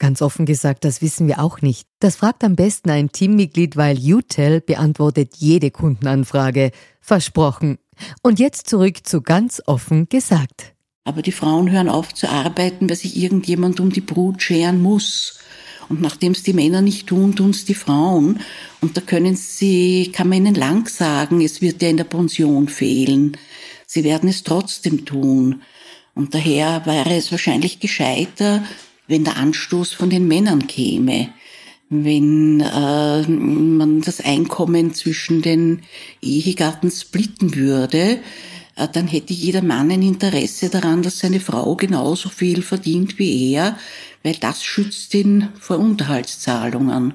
Ganz offen gesagt, das wissen wir auch nicht. Das fragt am besten ein Teammitglied, weil UTEL beantwortet jede Kundenanfrage. Versprochen. Und jetzt zurück zu ganz offen gesagt. Aber die Frauen hören auf zu arbeiten, weil sich irgendjemand um die Brut scheren muss. Und nachdem es die Männer nicht tun, tun es die Frauen. Und da können sie, kann man ihnen lang sagen, es wird ja in der Pension fehlen. Sie werden es trotzdem tun. Und daher wäre es wahrscheinlich gescheiter, wenn der Anstoß von den Männern käme, wenn äh, man das Einkommen zwischen den Ehegatten splitten würde, äh, dann hätte jeder Mann ein Interesse daran, dass seine Frau genauso viel verdient wie er, weil das schützt ihn vor Unterhaltszahlungen.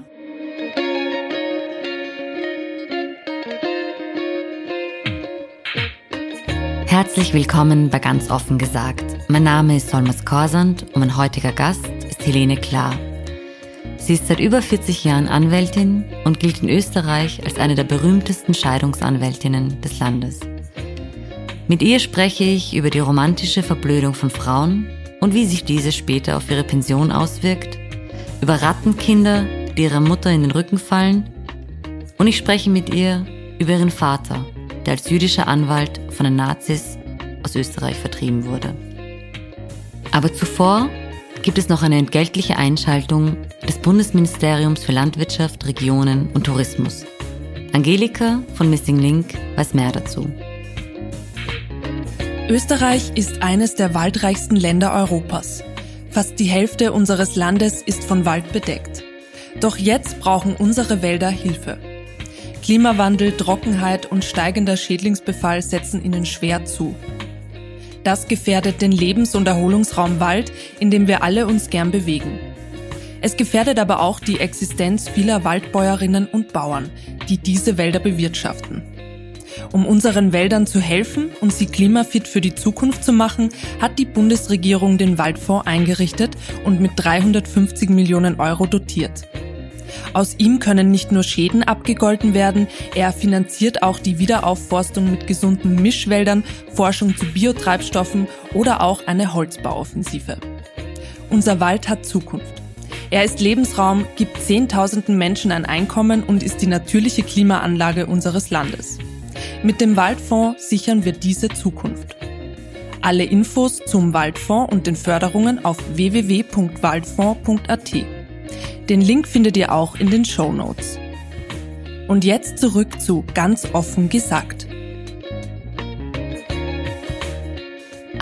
Herzlich willkommen bei Ganz offen gesagt. Mein Name ist Solmas Korsand und mein heutiger Gast ist Helene Klar. Sie ist seit über 40 Jahren Anwältin und gilt in Österreich als eine der berühmtesten Scheidungsanwältinnen des Landes. Mit ihr spreche ich über die romantische Verblödung von Frauen und wie sich diese später auf ihre Pension auswirkt, über Rattenkinder, die ihrer Mutter in den Rücken fallen und ich spreche mit ihr über ihren Vater, der als jüdischer Anwalt von den Nazis aus Österreich vertrieben wurde. Aber zuvor gibt es noch eine entgeltliche Einschaltung des Bundesministeriums für Landwirtschaft, Regionen und Tourismus. Angelika von Missing Link weiß mehr dazu. Österreich ist eines der waldreichsten Länder Europas. Fast die Hälfte unseres Landes ist von Wald bedeckt. Doch jetzt brauchen unsere Wälder Hilfe. Klimawandel, Trockenheit und steigender Schädlingsbefall setzen ihnen schwer zu. Das gefährdet den Lebens- und Erholungsraum Wald, in dem wir alle uns gern bewegen. Es gefährdet aber auch die Existenz vieler Waldbäuerinnen und Bauern, die diese Wälder bewirtschaften. Um unseren Wäldern zu helfen und sie klimafit für die Zukunft zu machen, hat die Bundesregierung den Waldfonds eingerichtet und mit 350 Millionen Euro dotiert. Aus ihm können nicht nur Schäden abgegolten werden, er finanziert auch die Wiederaufforstung mit gesunden Mischwäldern, Forschung zu Biotreibstoffen oder auch eine Holzbauoffensive. Unser Wald hat Zukunft. Er ist Lebensraum, gibt Zehntausenden Menschen ein Einkommen und ist die natürliche Klimaanlage unseres Landes. Mit dem Waldfonds sichern wir diese Zukunft. Alle Infos zum Waldfonds und den Förderungen auf www.waldfonds.at. Den Link findet ihr auch in den Show Notes. Und jetzt zurück zu ganz offen gesagt.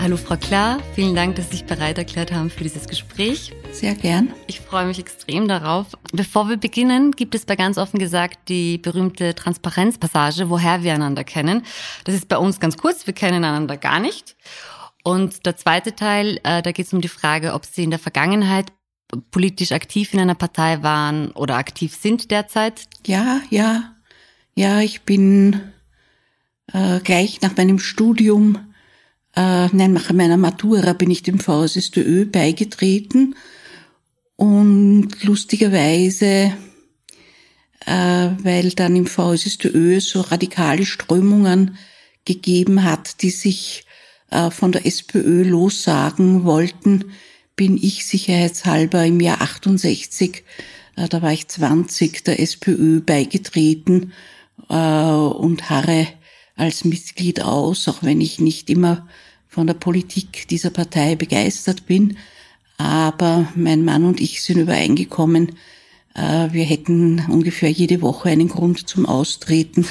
Hallo Frau Klar, vielen Dank, dass Sie sich bereit erklärt haben für dieses Gespräch. Sehr gern. Ich freue mich extrem darauf. Bevor wir beginnen, gibt es bei ganz offen gesagt die berühmte Transparenzpassage, woher wir einander kennen. Das ist bei uns ganz kurz, wir kennen einander gar nicht. Und der zweite Teil, äh, da geht es um die Frage, ob Sie in der Vergangenheit politisch aktiv in einer Partei waren oder aktiv sind derzeit? Ja, ja. Ja, ich bin äh, gleich nach meinem Studium, äh, nein, nach meiner Matura bin ich dem VSSDÖ beigetreten und lustigerweise, äh, weil dann im VSSDÖ so radikale Strömungen gegeben hat, die sich äh, von der SPÖ lossagen wollten, bin ich sicherheitshalber im Jahr 68, äh, da war ich 20, der SPÖ beigetreten äh, und harre als Mitglied aus, auch wenn ich nicht immer von der Politik dieser Partei begeistert bin. Aber mein Mann und ich sind übereingekommen, äh, wir hätten ungefähr jede Woche einen Grund zum Austreten,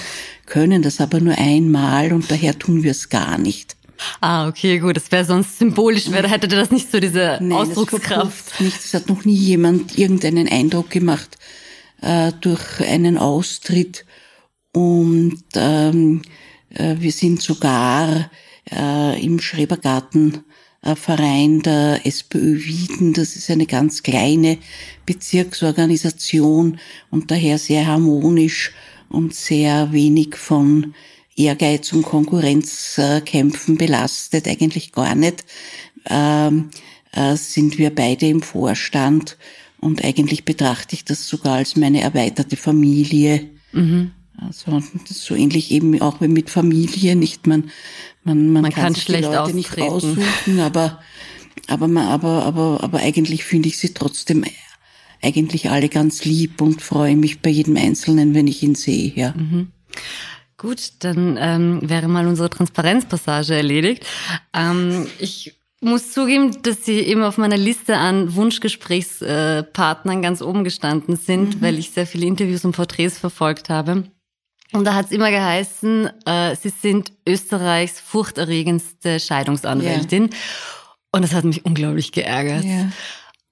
können das aber nur einmal und daher tun wir es gar nicht. Ah, okay, gut. Das wäre sonst symbolisch, wäre, hätte das nicht so diese Nein, Ausdruckskraft. Das nicht. Es hat noch nie jemand irgendeinen Eindruck gemacht äh, durch einen Austritt. Und ähm, äh, wir sind sogar äh, im Schrebergarten Verein der SPÖ Wieden. Das ist eine ganz kleine Bezirksorganisation und daher sehr harmonisch und sehr wenig von Ehrgeiz und Konkurrenzkämpfen belastet, eigentlich gar nicht, ähm, äh, sind wir beide im Vorstand und eigentlich betrachte ich das sogar als meine erweiterte Familie. Mhm. Also so ähnlich eben auch wie mit Familie, nicht man man, man, man kann, kann sich schlecht die Leute nicht aussuchen, aber aber man, aber aber aber eigentlich finde ich sie trotzdem eigentlich alle ganz lieb und freue mich bei jedem Einzelnen, wenn ich ihn sehe. Ja. Mhm. Gut, dann ähm, wäre mal unsere Transparenzpassage erledigt. Ähm, ich muss zugeben, dass Sie eben auf meiner Liste an Wunschgesprächspartnern ganz oben gestanden sind, mhm. weil ich sehr viele Interviews und Porträts verfolgt habe. Und da hat es immer geheißen, äh, Sie sind Österreichs furchterregendste Scheidungsanwältin. Yeah. Und das hat mich unglaublich geärgert. Yeah.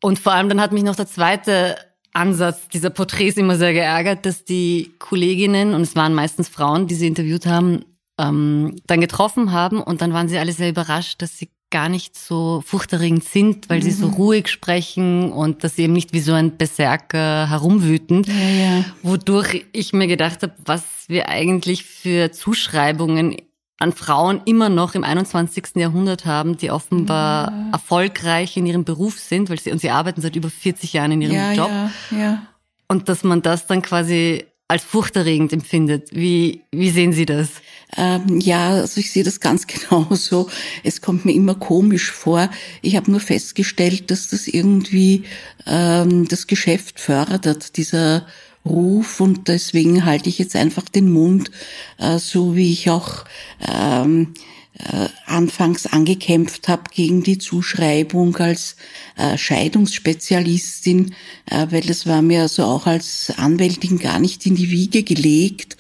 Und vor allem dann hat mich noch der zweite Ansatz dieser Porträts immer sehr geärgert, dass die Kolleginnen, und es waren meistens Frauen, die sie interviewt haben, ähm, dann getroffen haben und dann waren sie alle sehr überrascht, dass sie gar nicht so furchterregend sind, weil mhm. sie so mhm. ruhig sprechen und dass sie eben nicht wie so ein Berserker herumwüten. Ja, ja. Wodurch ich mir gedacht habe, was wir eigentlich für Zuschreibungen an Frauen immer noch im 21. Jahrhundert haben, die offenbar ja. erfolgreich in ihrem Beruf sind, weil sie, und sie arbeiten seit über 40 Jahren in ihrem ja, Job. Ja. Und dass man das dann quasi als furchterregend empfindet. Wie, wie sehen Sie das? Ähm, ja, also ich sehe das ganz genauso. Es kommt mir immer komisch vor. Ich habe nur festgestellt, dass das irgendwie ähm, das Geschäft fördert, dieser Ruf und deswegen halte ich jetzt einfach den Mund, äh, so wie ich auch ähm, äh, anfangs angekämpft habe gegen die Zuschreibung als äh, Scheidungsspezialistin, äh, weil das war mir also auch als Anwältin gar nicht in die Wiege gelegt.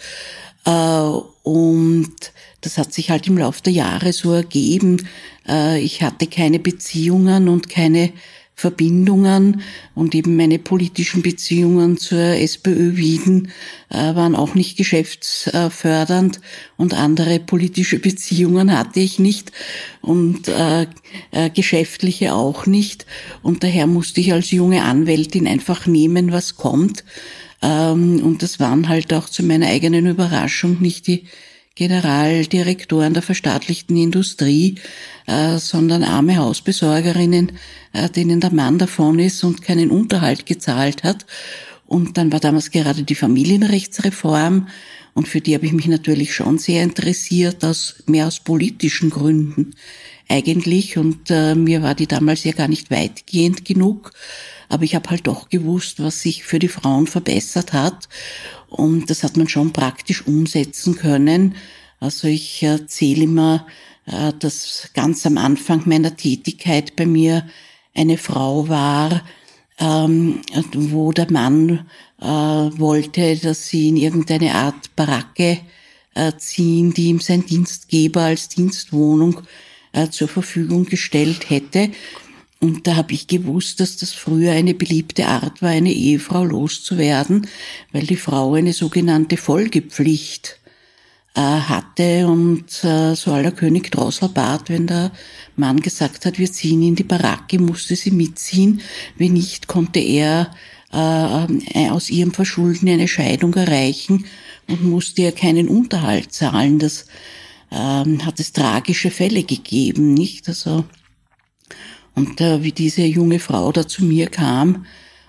Äh, und das hat sich halt im Laufe der Jahre so ergeben. Äh, ich hatte keine Beziehungen und keine Verbindungen und eben meine politischen Beziehungen zur SPÖ Wieden äh, waren auch nicht geschäftsfördernd und andere politische Beziehungen hatte ich nicht und äh, äh, geschäftliche auch nicht. Und daher musste ich als junge Anwältin einfach nehmen, was kommt. Ähm, und das waren halt auch zu meiner eigenen Überraschung nicht die Generaldirektoren der verstaatlichten Industrie, äh, sondern arme Hausbesorgerinnen, äh, denen der Mann davon ist und keinen Unterhalt gezahlt hat. Und dann war damals gerade die Familienrechtsreform und für die habe ich mich natürlich schon sehr interessiert, aus, mehr aus politischen Gründen eigentlich. Und äh, mir war die damals ja gar nicht weitgehend genug. Aber ich habe halt doch gewusst, was sich für die Frauen verbessert hat. Und das hat man schon praktisch umsetzen können. Also ich erzähle immer, äh, dass ganz am Anfang meiner Tätigkeit bei mir eine Frau war, ähm, wo der Mann äh, wollte, dass sie in irgendeine Art Baracke äh, ziehen, die ihm sein Dienstgeber als Dienstwohnung zur Verfügung gestellt hätte. Und da habe ich gewusst, dass das früher eine beliebte Art war, eine Ehefrau loszuwerden, weil die Frau eine sogenannte Folgepflicht äh, hatte und äh, so aller König Drosselbart, wenn der Mann gesagt hat, wir ziehen in die Baracke, musste sie mitziehen. Wenn nicht, konnte er äh, aus ihrem Verschulden eine Scheidung erreichen und musste ihr keinen Unterhalt zahlen. Das ähm, hat es tragische Fälle gegeben, nicht? Also und äh, wie diese junge Frau da zu mir kam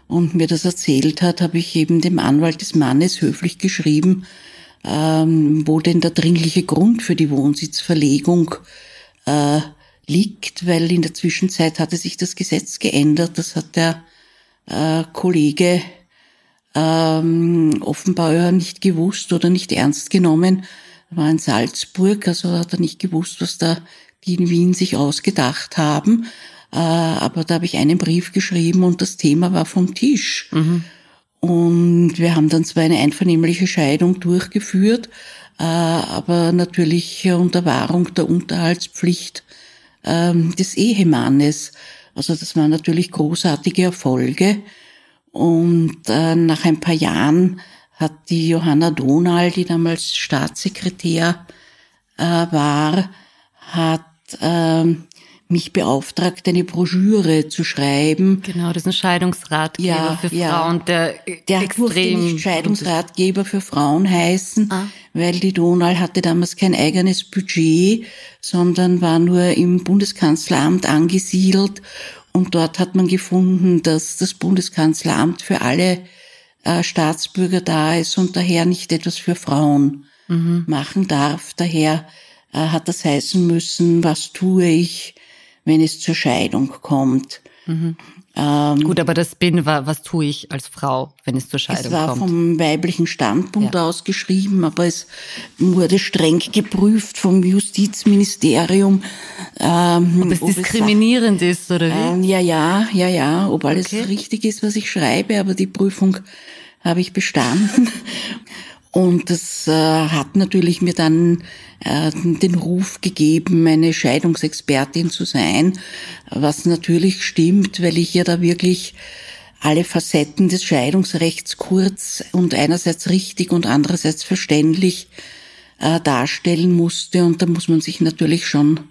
und mir das erzählt hat, habe ich eben dem Anwalt des Mannes höflich geschrieben, ähm, wo denn der dringliche Grund für die Wohnsitzverlegung äh, liegt, weil in der Zwischenzeit hatte sich das Gesetz geändert. Das hat der äh, Kollege ähm, offenbar nicht gewusst oder nicht ernst genommen. War in Salzburg, also hat er nicht gewusst, was da die in Wien sich ausgedacht haben. Äh, aber da habe ich einen Brief geschrieben und das Thema war vom Tisch. Mhm. Und wir haben dann zwar eine einvernehmliche Scheidung durchgeführt, äh, aber natürlich unter Wahrung der Unterhaltspflicht ähm, des Ehemannes. Also das waren natürlich großartige Erfolge. Und äh, nach ein paar Jahren hat die Johanna Donal, die damals Staatssekretär äh, war, hat ähm, mich beauftragt, eine Broschüre zu schreiben. Genau, das ist ein Scheidungsratgeber ja, für ja. Frauen, der, der extrem durfte nicht Scheidungsratgeber für Frauen heißen, ah. weil die Donal hatte damals kein eigenes Budget, sondern war nur im Bundeskanzleramt angesiedelt und dort hat man gefunden, dass das Bundeskanzleramt für alle äh, Staatsbürger da ist und daher nicht etwas für Frauen mhm. machen darf. Daher äh, hat das heißen müssen, was tue ich, wenn es zur Scheidung kommt. Mhm. Ähm, Gut, aber das Bin war, was tue ich als Frau, wenn es zur Scheidung kommt? Es war kommt. vom weiblichen Standpunkt ja. aus geschrieben, aber es wurde streng geprüft vom Justizministerium. Ähm, ob es ob diskriminierend es, ist, oder wie? Äh, ja, ja, ja, ja, ob alles okay. richtig ist, was ich schreibe, aber die Prüfung habe ich bestanden. Und das äh, hat natürlich mir dann äh, den Ruf gegeben, eine Scheidungsexpertin zu sein, was natürlich stimmt, weil ich ja da wirklich alle Facetten des Scheidungsrechts kurz und einerseits richtig und andererseits verständlich äh, darstellen musste. Und da muss man sich natürlich schon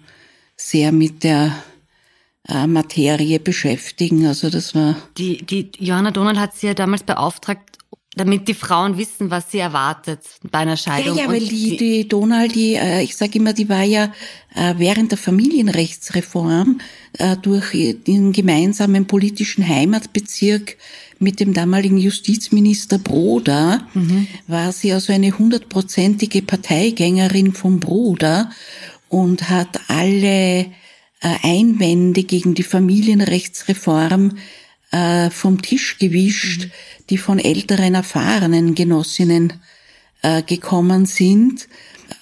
sehr mit der äh, Materie beschäftigen. Also das war. Die, die Johanna Donald hat sie ja damals beauftragt, damit die Frauen wissen, was sie erwartet bei einer Scheidung. Ja, ja weil die, die Donald, die, äh, ich sage immer, die war ja äh, während der Familienrechtsreform äh, durch den gemeinsamen politischen Heimatbezirk mit dem damaligen Justizminister Broder, mhm. war sie also eine hundertprozentige Parteigängerin vom Broder und hat alle Einwände gegen die Familienrechtsreform vom Tisch gewischt. Mhm die von älteren, erfahrenen Genossinnen äh, gekommen sind,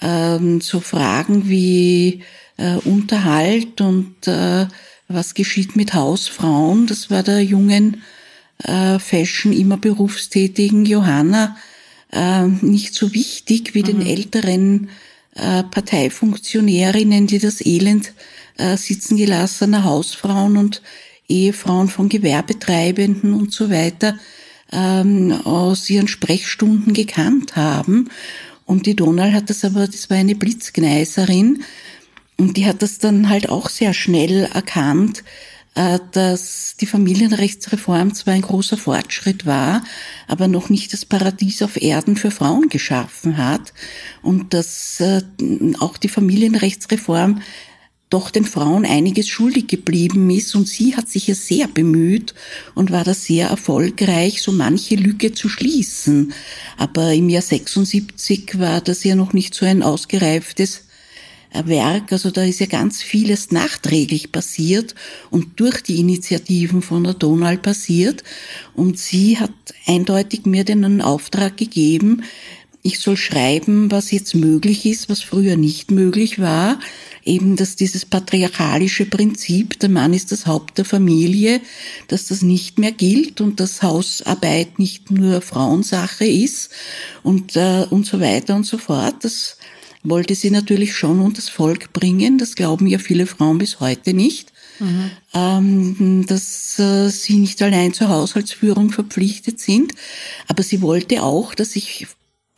ähm, so Fragen wie äh, Unterhalt und äh, was geschieht mit Hausfrauen. Das war der jungen äh, Fashion immer berufstätigen Johanna äh, nicht so wichtig wie mhm. den älteren äh, Parteifunktionärinnen, die das Elend äh, sitzen gelassener Hausfrauen und Ehefrauen von Gewerbetreibenden und so weiter ähm, aus ihren Sprechstunden gekannt haben. Und die Donald hat das aber, das war eine Blitzgneiserin, und die hat das dann halt auch sehr schnell erkannt, äh, dass die Familienrechtsreform zwar ein großer Fortschritt war, aber noch nicht das Paradies auf Erden für Frauen geschaffen hat und dass äh, auch die Familienrechtsreform doch den Frauen einiges schuldig geblieben ist und sie hat sich ja sehr bemüht und war da sehr erfolgreich, so manche Lücke zu schließen. Aber im Jahr 76 war das ja noch nicht so ein ausgereiftes Werk, also da ist ja ganz vieles nachträglich passiert und durch die Initiativen von der Donald passiert und sie hat eindeutig mir den Auftrag gegeben, ich soll schreiben, was jetzt möglich ist, was früher nicht möglich war, eben, dass dieses patriarchalische Prinzip, der Mann ist das Haupt der Familie, dass das nicht mehr gilt und dass Hausarbeit nicht nur Frauensache ist und, äh, und so weiter und so fort. Das wollte sie natürlich schon unters Volk bringen. Das glauben ja viele Frauen bis heute nicht. Mhm. Ähm, dass äh, sie nicht allein zur Haushaltsführung verpflichtet sind. Aber sie wollte auch, dass ich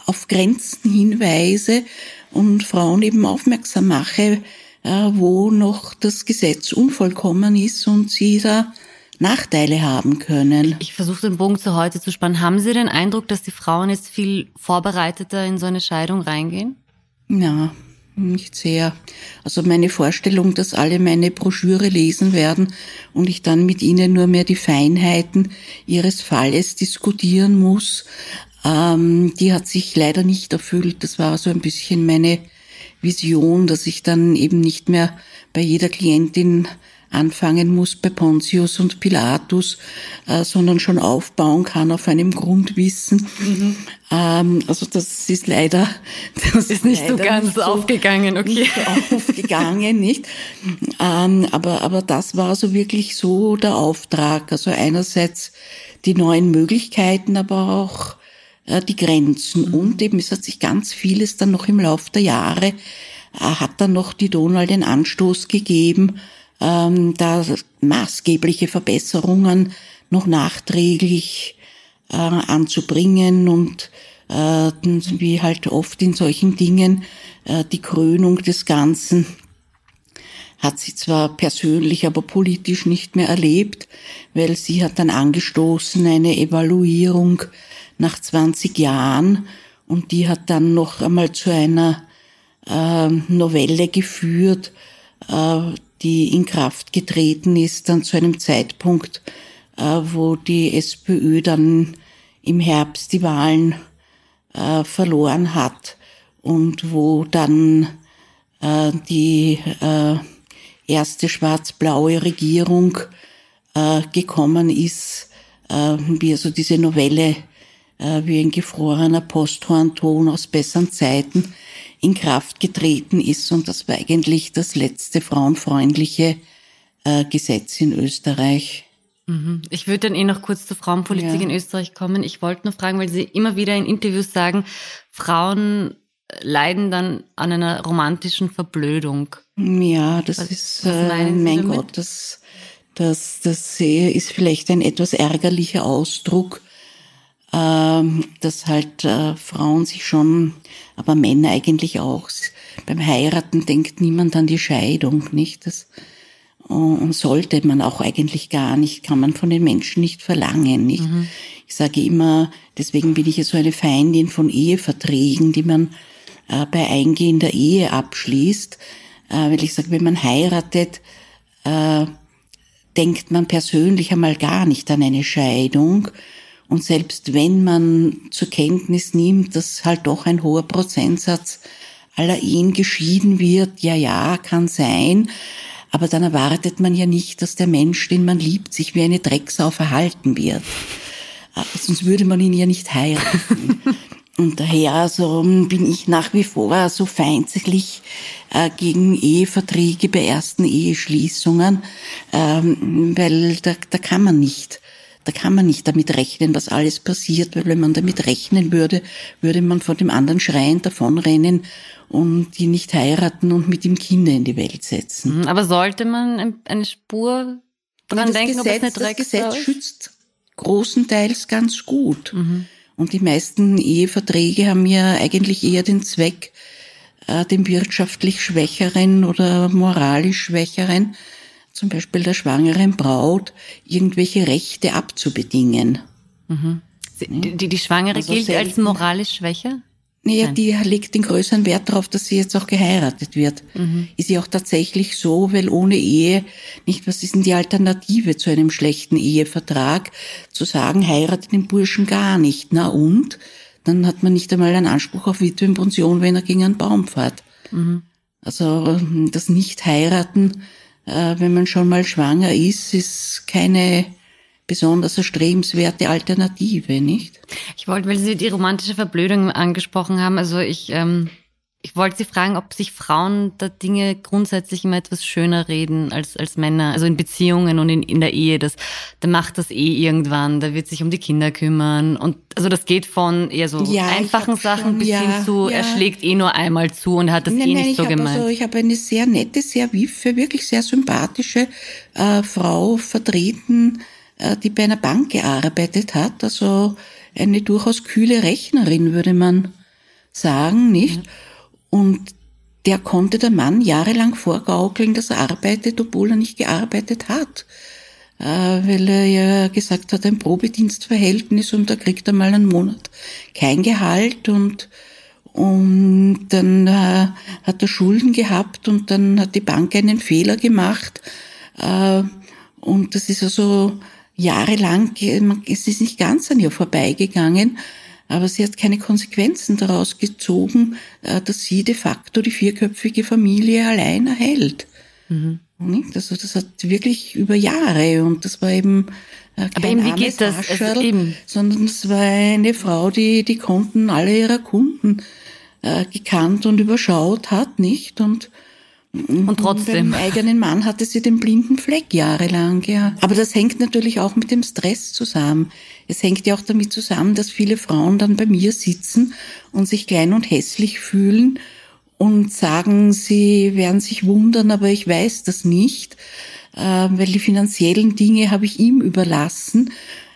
auf Grenzen hinweise und Frauen eben aufmerksam mache, äh, wo noch das Gesetz unvollkommen ist und sie da Nachteile haben können. Ich versuche den Bogen zu heute zu spannen. Haben Sie den Eindruck, dass die Frauen jetzt viel vorbereiteter in so eine Scheidung reingehen? Ja, nicht sehr. Also meine Vorstellung, dass alle meine Broschüre lesen werden und ich dann mit ihnen nur mehr die Feinheiten ihres Falles diskutieren muss, ähm, die hat sich leider nicht erfüllt. Das war so ein bisschen meine Vision, dass ich dann eben nicht mehr bei jeder Klientin anfangen muss bei Pontius und Pilatus, äh, sondern schon aufbauen kann auf einem Grundwissen. Mhm. Ähm, also das ist leider, das ist nicht so ganz nicht aufgegangen, okay. Nicht aufgegangen, nicht? Ähm, aber, aber das war so wirklich so der Auftrag. Also einerseits die neuen Möglichkeiten, aber auch die Grenzen. Mhm. Und eben, es hat sich ganz vieles dann noch im Laufe der Jahre, äh, hat dann noch die Donau den Anstoß gegeben, ähm, da maßgebliche Verbesserungen noch nachträglich äh, anzubringen und äh, wie halt oft in solchen Dingen äh, die Krönung des Ganzen hat sie zwar persönlich, aber politisch nicht mehr erlebt, weil sie hat dann angestoßen eine Evaluierung nach 20 Jahren. Und die hat dann noch einmal zu einer äh, Novelle geführt, äh, die in Kraft getreten ist, dann zu einem Zeitpunkt, äh, wo die SPÖ dann im Herbst die Wahlen äh, verloren hat und wo dann äh, die äh, erste schwarz-blaue Regierung äh, gekommen ist, äh, wie also diese Novelle wie ein gefrorener Posthornton aus besseren Zeiten in Kraft getreten ist und das war eigentlich das letzte frauenfreundliche äh, Gesetz in Österreich. Mhm. Ich würde dann eh noch kurz zur Frauenpolitik ja. in Österreich kommen. Ich wollte nur fragen, weil Sie immer wieder in Interviews sagen, Frauen leiden dann an einer romantischen Verblödung. Ja, das was, ist, was äh, mein damit? Gott, das, das, das ist vielleicht ein etwas ärgerlicher Ausdruck, äh, dass halt äh, Frauen sich schon, aber Männer eigentlich auch, beim Heiraten denkt niemand an die Scheidung, nicht? Das, und sollte man auch eigentlich gar nicht, kann man von den Menschen nicht verlangen, nicht? Mhm. Ich sage immer, deswegen bin ich ja so eine Feindin von Eheverträgen, die man äh, bei eingehender Ehe abschließt, äh, weil ich sage, wenn man heiratet, äh, denkt man persönlich einmal gar nicht an eine Scheidung. Und selbst wenn man zur Kenntnis nimmt, dass halt doch ein hoher Prozentsatz aller Ehen geschieden wird, ja, ja, kann sein. Aber dann erwartet man ja nicht, dass der Mensch, den man liebt, sich wie eine Drecksau verhalten wird. Äh, sonst würde man ihn ja nicht heiraten. Und daher so bin ich nach wie vor so feindlich äh, gegen Eheverträge bei ersten Eheschließungen, ähm, weil da, da kann man nicht. Da kann man nicht damit rechnen, was alles passiert, weil wenn man damit rechnen würde, würde man von dem anderen schreiend davonrennen und die nicht heiraten und mit ihm Kinder in die Welt setzen. Mhm, aber sollte man eine Spur dran denken, Gesetz, ob es eine Das Gesetz schützt großenteils ganz gut. Mhm. Und die meisten Eheverträge haben ja eigentlich eher den Zweck, äh, dem wirtschaftlich Schwächeren oder moralisch Schwächeren, zum Beispiel der schwangeren Braut, irgendwelche Rechte abzubedingen. Mhm. Die, die Schwangere also gilt als moralisch schwächer? Naja, Nein. die legt den größeren Wert darauf, dass sie jetzt auch geheiratet wird. Mhm. Ist ja auch tatsächlich so, weil ohne Ehe, nicht, was ist denn die Alternative zu einem schlechten Ehevertrag? Zu sagen, heiratet den Burschen gar nicht. Na und? Dann hat man nicht einmal einen Anspruch auf Witwenpension, wenn er gegen einen Baum fährt. Mhm. Also das Nicht-Heiraten, wenn man schon mal schwanger ist, ist keine besonders erstrebenswerte Alternative, nicht? Ich wollte, weil Sie die romantische Verblödung angesprochen haben, also ich, ähm, ich wollte Sie fragen, ob sich Frauen da Dinge grundsätzlich immer etwas schöner reden als, als Männer, also in Beziehungen und in, in der Ehe. Das, der macht das eh irgendwann, der wird sich um die Kinder kümmern. Und also das geht von eher so ja, einfachen Sachen schon, bis ja, hin zu, ja. er schlägt eh nur einmal zu und hat das nein, eh nein, nicht so gemeint. Also, ich habe eine sehr nette, sehr wiffe, wirklich sehr sympathische äh, Frau vertreten, äh, die bei einer Bank gearbeitet hat, also eine durchaus kühle Rechnerin, würde man sagen, nicht? Mhm. Und der konnte der Mann jahrelang vorgaukeln, dass er arbeitet, obwohl er nicht gearbeitet hat. Äh, weil er ja gesagt hat, ein Probedienstverhältnis und da kriegt er mal einen Monat kein Gehalt und und dann äh, hat er Schulden gehabt und dann hat die Bank einen Fehler gemacht. Äh, und das ist also jahrelang, es ist nicht ganz an ihr vorbeigegangen, aber sie hat keine Konsequenzen daraus gezogen, äh, dass sie de facto die vierköpfige Familie allein erhält. Mhm. Also das hat wirklich über Jahre und das war eben äh, kein Aber eben, wie geht das? also eben. sondern es war eine Frau, die die Konten alle ihrer Kunden äh, gekannt und überschaut hat, nicht? Und Und trotzdem. Beim eigenen Mann hatte sie den blinden Fleck jahrelang, ja. Aber das hängt natürlich auch mit dem Stress zusammen. Es hängt ja auch damit zusammen, dass viele Frauen dann bei mir sitzen und sich klein und hässlich fühlen und sagen, sie werden sich wundern, aber ich weiß das nicht, äh, weil die finanziellen Dinge habe ich ihm überlassen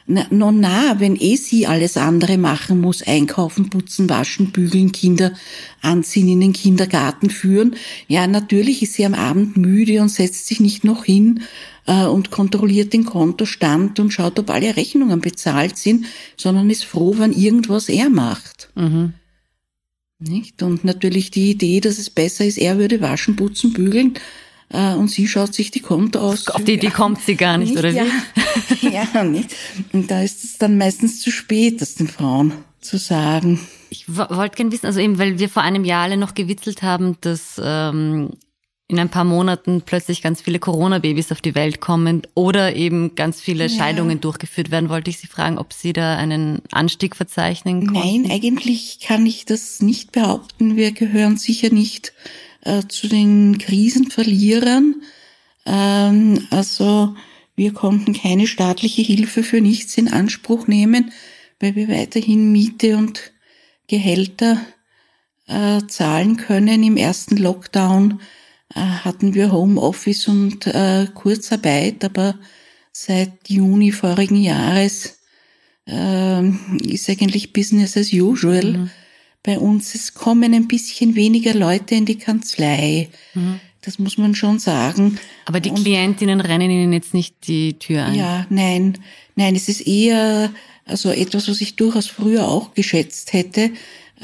na, no, na, wenn eh sie alles andere machen muss, einkaufen, putzen, waschen, bügeln, Kinder anziehen, in den Kindergarten führen, ja, natürlich ist sie am Abend müde und setzt sich nicht noch hin äh, und kontrolliert den Kontostand und schaut, ob alle Rechnungen bezahlt sind, sondern ist froh, wenn irgendwas er macht. Mhm. Nicht? Und natürlich die Idee, dass es besser ist, er würde waschen, putzen, bügeln, äh, und sie schaut sich die Konto aus. Auf die Idee kommt sie gar nicht, nicht oder wie? Ja, ja, nicht. Und da ist es dann meistens zu spät, das den Frauen zu sagen. Ich wollte gerne wissen, also eben, weil wir vor einem Jahr alle noch gewitzelt haben, dass ähm, in ein paar Monaten plötzlich ganz viele Corona-Babys auf die Welt kommen oder eben ganz viele ja. Scheidungen durchgeführt werden, wollte ich Sie fragen, ob Sie da einen Anstieg verzeichnen konnten? Nein, eigentlich kann ich das nicht behaupten. Wir gehören sicher nicht äh, zu den Krisenverlierern. Ähm, also wir konnten keine staatliche Hilfe für nichts in Anspruch nehmen, weil wir weiterhin Miete und Gehälter äh, zahlen können. Im ersten Lockdown äh, hatten wir Homeoffice und äh, Kurzarbeit, aber seit Juni vorigen Jahres äh, ist eigentlich Business as usual. Mhm bei uns, es kommen ein bisschen weniger Leute in die Kanzlei. Mhm. Das muss man schon sagen. Aber die Klientinnen rennen Ihnen jetzt nicht die Tür ein? Ja, nein. Nein, es ist eher also etwas, was ich durchaus früher auch geschätzt hätte.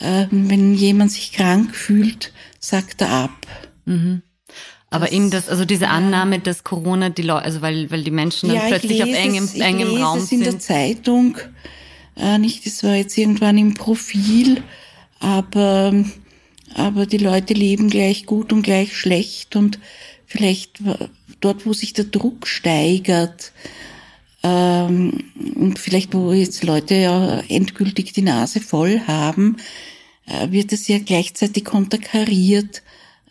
Ähm, wenn jemand sich krank fühlt, sagt er ab. Mhm. Aber das, eben das, also diese Annahme, dass Corona die Leute, also weil, weil die Menschen dann ja, plötzlich auf engem, es, engem lese Raum es sind. in der Zeitung, äh, nicht, das war jetzt irgendwann im Profil, aber, aber die Leute leben gleich gut und gleich schlecht und vielleicht dort, wo sich der Druck steigert, ähm, und vielleicht wo jetzt Leute ja endgültig die Nase voll haben, äh, wird es ja gleichzeitig konterkariert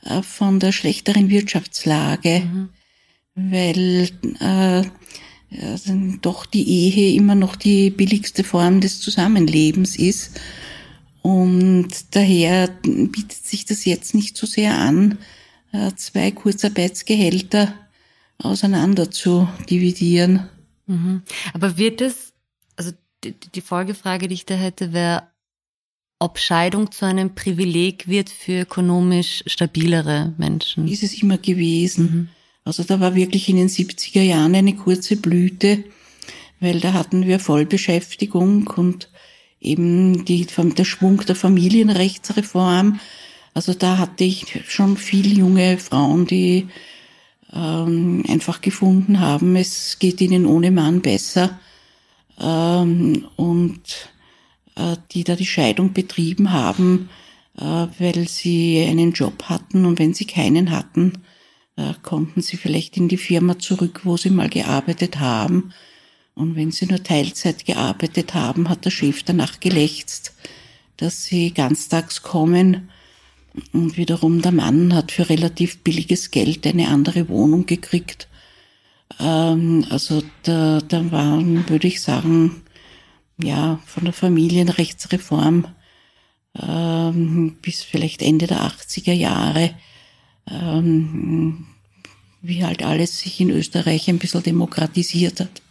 äh, von der schlechteren Wirtschaftslage, mhm. weil äh, ja, doch die Ehe immer noch die billigste Form des Zusammenlebens ist und daher bietet sich das jetzt nicht so sehr an, äh, zwei Kurzarbeitsgehälter auseinander zu dividieren. Mhm. Aber wird es, also die Folgefrage, die ich da hätte, wäre, ob Scheidung zu einem Privileg wird für ökonomisch stabilere Menschen? Ist es immer gewesen. Mhm. Also da war wirklich in den 70er Jahren eine kurze Blüte, weil da hatten wir Vollbeschäftigung und eben die, der Schwung der Familienrechtsreform. Also da hatte ich schon viel junge Frauen, die ähm, einfach gefunden haben, es geht ihnen ohne Mann besser ähm, und äh, die da die Scheidung betrieben haben, äh, weil sie einen Job hatten und wenn sie keinen hatten, äh, konnten sie vielleicht in die Firma zurück, wo sie mal gearbeitet haben und wenn sie nur Teilzeit gearbeitet haben, hat der Chef danach gelächzt, dass sie ganztags kommen. Und wiederum der Mann hat für relativ billiges Geld eine andere Wohnung gekriegt. Ähm, also da, da waren, würde ich sagen, ja, von der Familienrechtsreform ähm, bis vielleicht Ende der 80er Jahre, ähm, wie halt alles sich in Österreich ein bisschen demokratisiert hat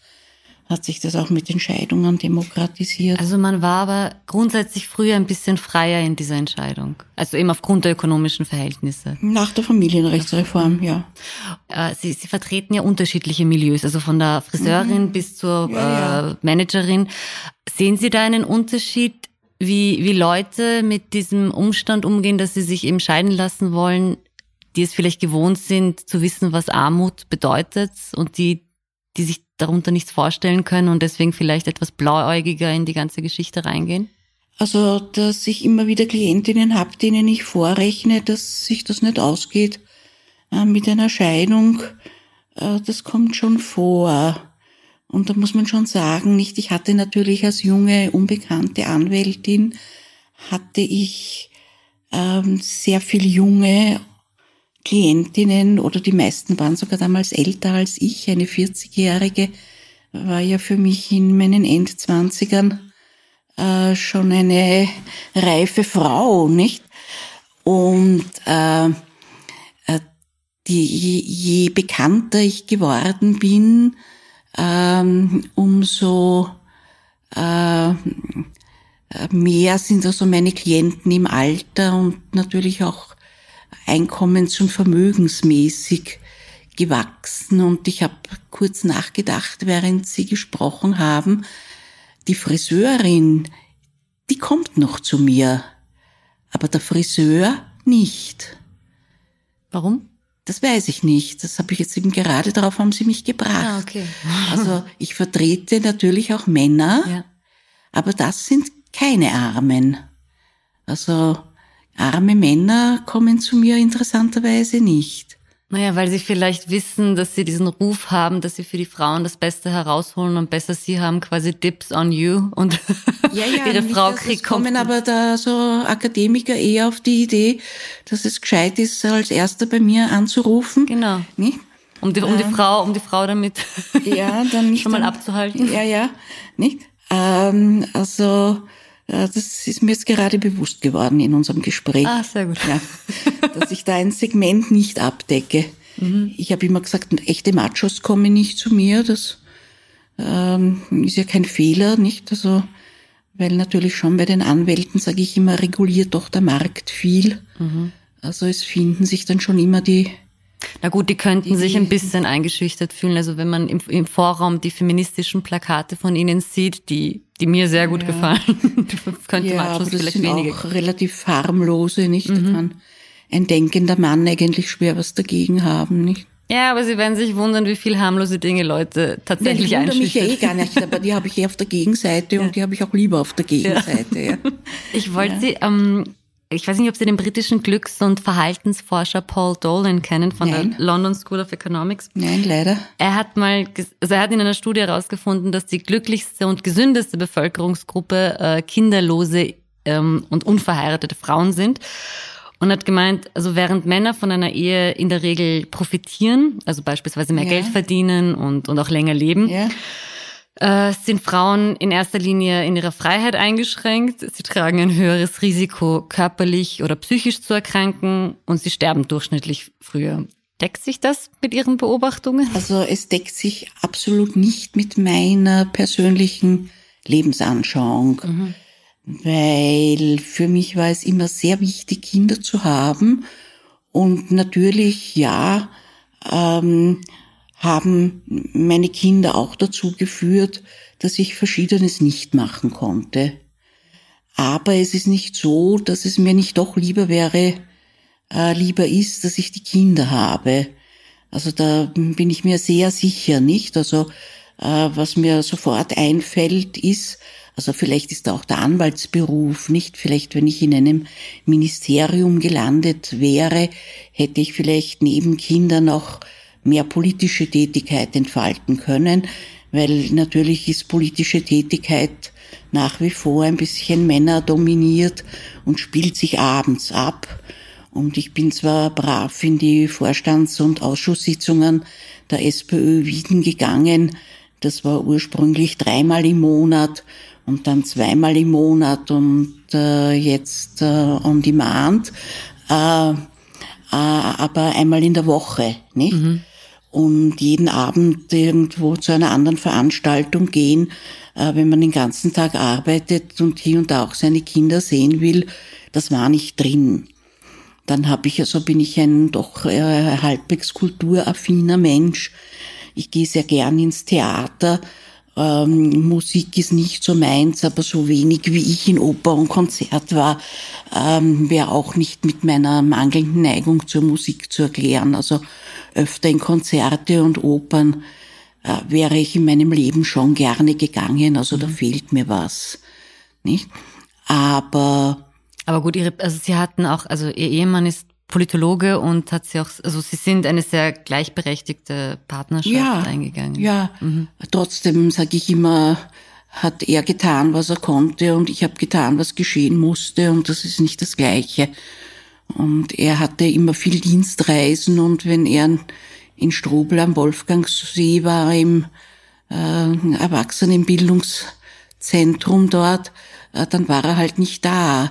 hat sich das auch mit den Scheidungen demokratisiert. Also man war aber grundsätzlich früher ein bisschen freier in dieser Entscheidung. Also eben aufgrund der ökonomischen Verhältnisse. Nach der Familienrechtsreform, ja. Äh, Sie, Sie vertreten ja unterschiedliche Milieus, also von der Friseurin mhm. bis zur ja, ja. Äh, Managerin. Sehen Sie da einen Unterschied, wie, wie Leute mit diesem Umstand umgehen, dass sie sich eben scheiden lassen wollen, die es vielleicht gewohnt sind, zu wissen, was Armut bedeutet und die, die sich darunter nichts vorstellen können und deswegen vielleicht etwas blauäugiger in die ganze Geschichte reingehen? Also, dass ich immer wieder Klientinnen habe, denen ich vorrechne, dass sich das nicht ausgeht äh, mit einer Scheidung, äh, das kommt schon vor. Und da muss man schon sagen, nicht, ich hatte natürlich als junge, unbekannte Anwältin, hatte ich ähm, sehr viel junge, Klientinnen oder die meisten waren sogar damals älter als ich, eine 40-Jährige, war ja für mich in meinen Endzwanzigern äh, schon eine reife Frau, nicht? Und äh, äh die, je, je bekannter ich geworden bin, ähm, umso äh, mehr sind also meine Klienten im Alter und natürlich auch einkommens- und vermögensmäßig gewachsen. Und ich habe kurz nachgedacht, während Sie gesprochen haben, die Friseurin, die kommt noch zu mir, aber der Friseur nicht. Warum? Das weiß ich nicht. Das habe ich jetzt eben gerade darauf haben Sie mich gebracht. Ah, okay. also ich vertrete natürlich auch Männer, Ja. aber das sind keine Armen. Also arme Männer kommen zu mir interessanterweise nicht. Naja, weil sie vielleicht wissen, dass sie diesen Ruf haben, dass sie für die Frauen das Beste herausholen und besser sie haben quasi Dips on you und ihre nicht, Frau es kriegt kommen aber da so Akademiker eher auf die Idee, dass es gescheit ist, als erster bei mir anzurufen. Genau. Nicht? Um die, um die Frau, um die Frau damit Ja, dann nicht schon mal dann- abzuhalten. Ja, ja, nicht? Ähm, also das ist mir jetzt gerade bewusst geworden in unserem Gespräch. Ah, sehr gut. Ja, dass ich da ein Segment nicht abdecke. Mhm. Ich habe immer gesagt, echte Machos kommen nicht zu mir. Das ähm, ist ja kein Fehler, nicht? Also, weil natürlich schon bei den Anwälten, sage ich immer, reguliert doch der Markt viel. Mhm. Also es finden sich dann schon immer die Na gut, die könnten sich ein bisschen eingeschüchtert fühlen. Also wenn man im, im Vorraum die feministischen Plakate von ihnen sieht, die, die mir sehr gut gefallen, könnte ja, aber das vielleicht sind weniger. auch relativ harmlose, nicht? Mhm. Da kann ein denkender Mann eigentlich schwer was dagegen haben, nicht? Ja, aber sie werden sich wundern, wie viel harmlose Dinge Leute tatsächlich ich wundere mich ja eh einschüchtern. gar nicht, aber die habe ich eh auf der Gegenseite und die habe ich auch lieber auf der Gegenseite. Ja. Ich wollte Sie, ähm, ich weiß nicht, ob Sie den britischen Glücks- und Verhaltensforscher Paul Dolan kennen von Nein. der London School of Economics. Nein, leider. Er hat mal, also er hat in einer Studie herausgefunden, dass die glücklichste und gesündeste Bevölkerungsgruppe äh, kinderlose ähm, und unverheiratete Frauen sind. Und hat gemeint, also während Männer von einer Ehe in der Regel profitieren, also beispielsweise mehr Ja. Geld verdienen und, und auch länger leben, Ja. Äh, sind Frauen in erster Linie in ihrer Freiheit eingeschränkt. Sie tragen ein höheres Risiko, körperlich oder psychisch zu erkranken und sie sterben durchschnittlich früher. Deckt sich das mit Ihren Beobachtungen? Also es deckt sich absolut nicht mit meiner persönlichen Lebensanschauung. Weil für mich war es immer sehr wichtig, Kinder zu haben. Und natürlich, ja, ähm, haben meine Kinder auch dazu geführt, dass ich Verschiedenes nicht machen konnte. Aber es ist nicht so, dass es mir nicht doch lieber wäre, äh, lieber ist, dass ich die Kinder habe. Also da bin ich mir sehr sicher, nicht? Also äh, was mir sofort einfällt, ist, also vielleicht ist da auch der Anwaltsberuf, nicht? Vielleicht, wenn ich in einem Ministerium gelandet wäre, hätte ich vielleicht neben Kindern auch mehr politische Tätigkeit entfalten können, weil natürlich ist politische Tätigkeit nach wie vor ein bisschen Männer dominiert und spielt sich abends ab. Und ich bin zwar brav in die Vorstands- und Ausschusssitzungen der SPÖ Wien gegangen. Das war ursprünglich dreimal im Monat und dann zweimal im Monat und äh, jetzt äh, on demand, äh, äh, aber einmal in der Woche, nicht? Und jeden Abend irgendwo zu einer anderen Veranstaltung gehen, äh, wenn man den ganzen Tag arbeitet und hier und da auch seine Kinder sehen will, das war nicht drin. Dann habe ich, also bin ich ein doch äh, halbwegs kulturaffiner Mensch. Ich gehe sehr gern ins Theater. Ähm, Musik ist nicht so meins, aber so wenig wie ich in Oper und Konzert war, ähm, wäre auch nicht mit meiner mangelnden Neigung zur Musik zu erklären. Also öfter in Konzerte und Opern äh, wäre ich in meinem Leben schon gerne gegangen. Also da fehlt mir was, nicht? Aber Aber gut, ihre, also sie hatten auch, also ihr Ehemann ist Politologe und hat sie auch, also sie sind eine sehr gleichberechtigte Partnerschaft ja, eingegangen. Ja, trotzdem sage ich immer, hat er getan, was er konnte und ich habe getan, was geschehen musste und das ist nicht das Gleiche. Und er hatte immer viel Dienstreisen und wenn er in Strobel am Wolfgangsee war, im äh, Erwachsenenbildungszentrum dort, äh, dann war er halt nicht da.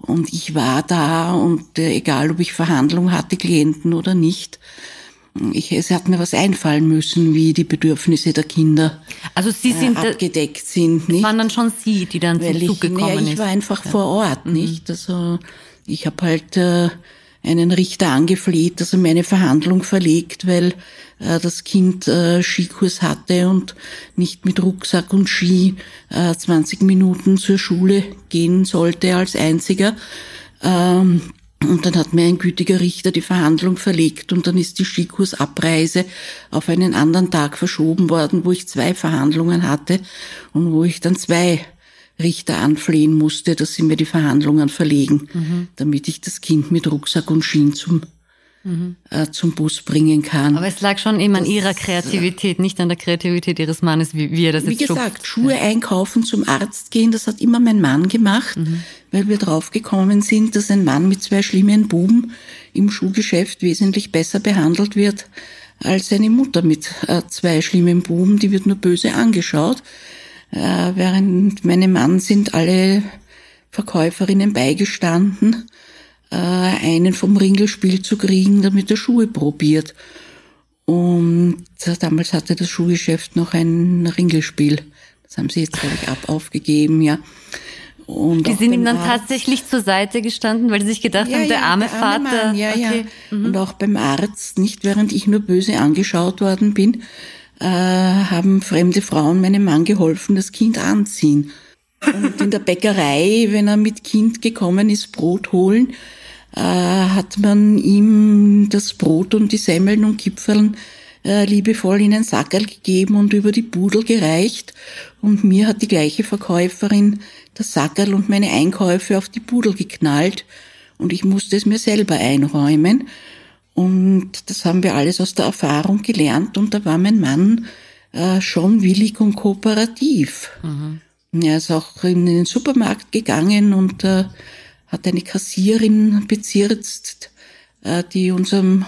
Und ich war da und äh, egal, ob ich Verhandlungen hatte, Klienten oder nicht, ich, es hat mir was einfallen müssen, wie die Bedürfnisse der Kinder also Sie sind äh, abgedeckt sind. Nicht? waren dann schon Sie, die dann Weil zum Zug gekommen ja, ich ist. war einfach ja. vor Ort, mhm. nicht? Also ich habe halt äh, einen Richter angefleht, dass er meine Verhandlung verlegt, weil äh, das Kind äh, Skikurs hatte und nicht mit Rucksack und Ski äh, 20 Minuten zur Schule gehen sollte als einziger. Ähm, und dann hat mir ein gütiger Richter die Verhandlung verlegt und dann ist die Skikursabreise auf einen anderen Tag verschoben worden, wo ich zwei Verhandlungen hatte und wo ich dann zwei Richter anflehen musste, dass sie mir die Verhandlungen verlegen, mhm. damit ich das Kind mit Rucksack und Schien zum mhm. äh, zum Bus bringen kann. Aber es lag schon eben an ihrer Kreativität, nicht an der Kreativität ihres Mannes, wie, wie er das wie jetzt Wie gesagt, schupft. Schuhe einkaufen, zum Arzt gehen, das hat immer mein Mann gemacht, mhm. weil wir draufgekommen sind, dass ein Mann mit zwei schlimmen Buben im Schuhgeschäft wesentlich besser behandelt wird als eine Mutter mit äh, zwei schlimmen Buben, die wird nur böse angeschaut. Äh, während meinem Mann sind alle Verkäuferinnen beigestanden äh, einen vom Ringelspiel zu kriegen, damit er Schuhe probiert. Und damals hatte das Schuhgeschäft noch ein Ringelspiel. Das haben sie jetzt, glaube ich, ab aufgegeben, ja. Und die sind ihm dann Arzt, tatsächlich zur Seite gestanden, weil sie sich gedacht ja, haben, der ja, arme der arme Vater. Mann, ja, okay. ja. Mhm. Und auch beim Arzt, nicht während ich nur böse angeschaut worden bin, äh, haben fremde Frauen meinem Mann geholfen, das Kind anziehen. Und in der Bäckerei, wenn er mit Kind gekommen ist, Brot holen, äh, hat man ihm das Brot und die Semmeln und Kipfeln äh, liebevoll in ein Sackerl gegeben und über die Pudel gereicht. Und mir hat die gleiche Verkäuferin das Sackerl und meine Einkäufe auf die Pudel geknallt. Und ich musste es mir selber einräumen. Und das haben wir alles aus der Erfahrung gelernt. Und da war mein Mann äh, schon willig und kooperativ. Mhm. Er ist auch in den Supermarkt gegangen und äh, hat eine Kassierin bezirzt, äh, die unserem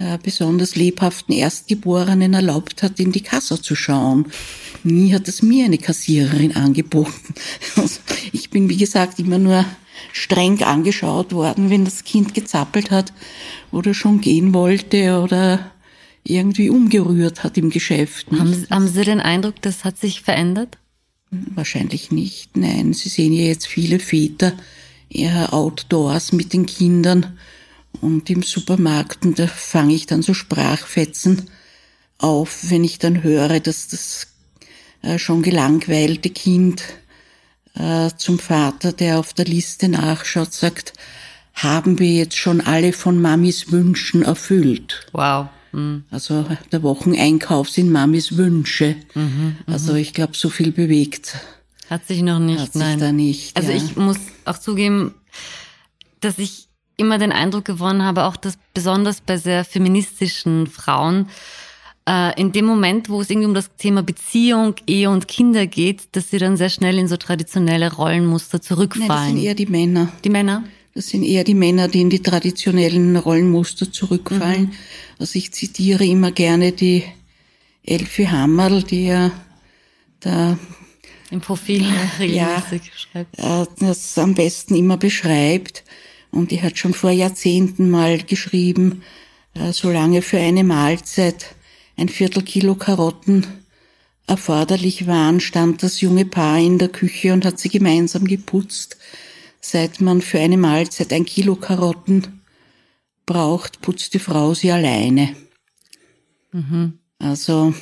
äh, besonders lebhaften Erstgeborenen erlaubt hat, in die Kasse zu schauen. Nie hat es mir eine Kassiererin angeboten. Also ich bin, wie gesagt, immer nur streng angeschaut worden, wenn das Kind gezappelt hat oder schon gehen wollte oder irgendwie umgerührt hat im Geschäft. Haben, haben Sie den Eindruck, das hat sich verändert? Wahrscheinlich nicht, nein. Sie sehen ja jetzt viele Väter, eher outdoors mit den Kindern und im Supermarkt und da fange ich dann so Sprachfetzen auf, wenn ich dann höre, dass das äh, schon gelangweilte Kind äh, zum Vater, der auf der Liste nachschaut, sagt, haben wir jetzt schon alle von Mamis Wünschen erfüllt. Wow. Mhm. Also der Wocheneinkauf sind Mamis Wünsche. Mhm, mhm. also ich glaube, so viel bewegt hat sich noch nicht, Hat nein. Sich da nicht, also ja. ich muss auch zugeben, dass ich immer den Eindruck gewonnen habe, auch dass besonders bei sehr feministischen Frauen, äh, in dem Moment, wo es irgendwie um das Thema Beziehung, Ehe und Kinder geht, dass sie dann sehr schnell in so traditionelle Rollenmuster zurückfallen. Nein, das sind eher die Männer. Die Männer? Das sind eher die Männer, die in die traditionellen Rollenmuster zurückfallen. Mhm. Also ich zitiere immer gerne die Elfie Hammerl, die ja da im Profil regelmäßig ja, schreibt. Äh, das am besten immer beschreibt. Und die hat schon vor Jahrzehnten mal geschrieben, äh, solange für eine Mahlzeit ein Viertel Kilo Karotten erforderlich waren, stand das junge Paar in der Küche und hat sie gemeinsam geputzt. Seit man für eine Mahlzeit ein Kilo Karotten braucht, putzt die Frau sie alleine. Mhm. Also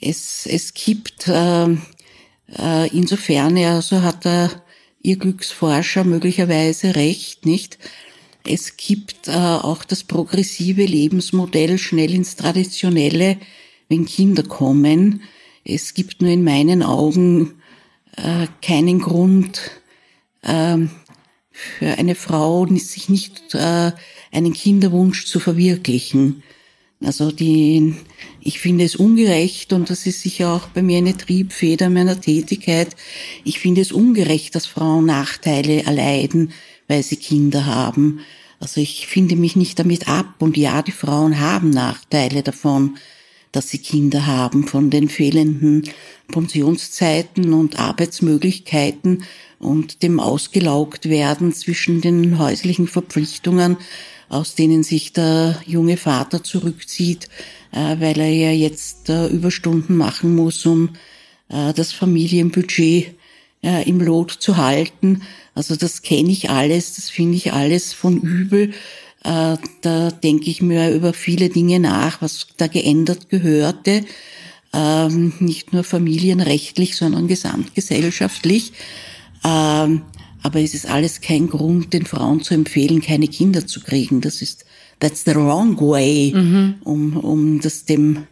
es, es gibt äh, äh, insofern, also hat er ihr Glücksforscher möglicherweise recht, nicht? Es gibt äh, auch das progressive Lebensmodell schnell ins Traditionelle, wenn Kinder kommen. Es gibt nur in meinen Augen äh, keinen Grund äh, für eine Frau, sich nicht äh, einen Kinderwunsch zu verwirklichen. Also die, ich finde es ungerecht und das ist sicher auch bei mir eine Triebfeder meiner Tätigkeit. Ich finde es ungerecht, dass Frauen Nachteile erleiden, weil sie Kinder haben. Also ich finde mich nicht damit ab. Und ja, die Frauen haben Nachteile davon, dass sie Kinder haben, von den fehlenden Pensionszeiten und Arbeitsmöglichkeiten und dem ausgelaugt werden zwischen den häuslichen Verpflichtungen, aus denen sich der junge Vater zurückzieht, weil er ja jetzt äh, Überstunden machen muss, um äh, das Familienbudget im Lot zu halten. Also das kenne ich alles, das finde ich alles von übel. Da denke ich mir über viele Dinge nach, was da geändert gehörte. Ähm, nicht nur familienrechtlich, sondern gesamtgesellschaftlich. Ähm, aber es ist alles kein Grund, den Frauen zu empfehlen, keine Kinder zu kriegen. Das ist, that's the wrong way, mhm. um, um das dem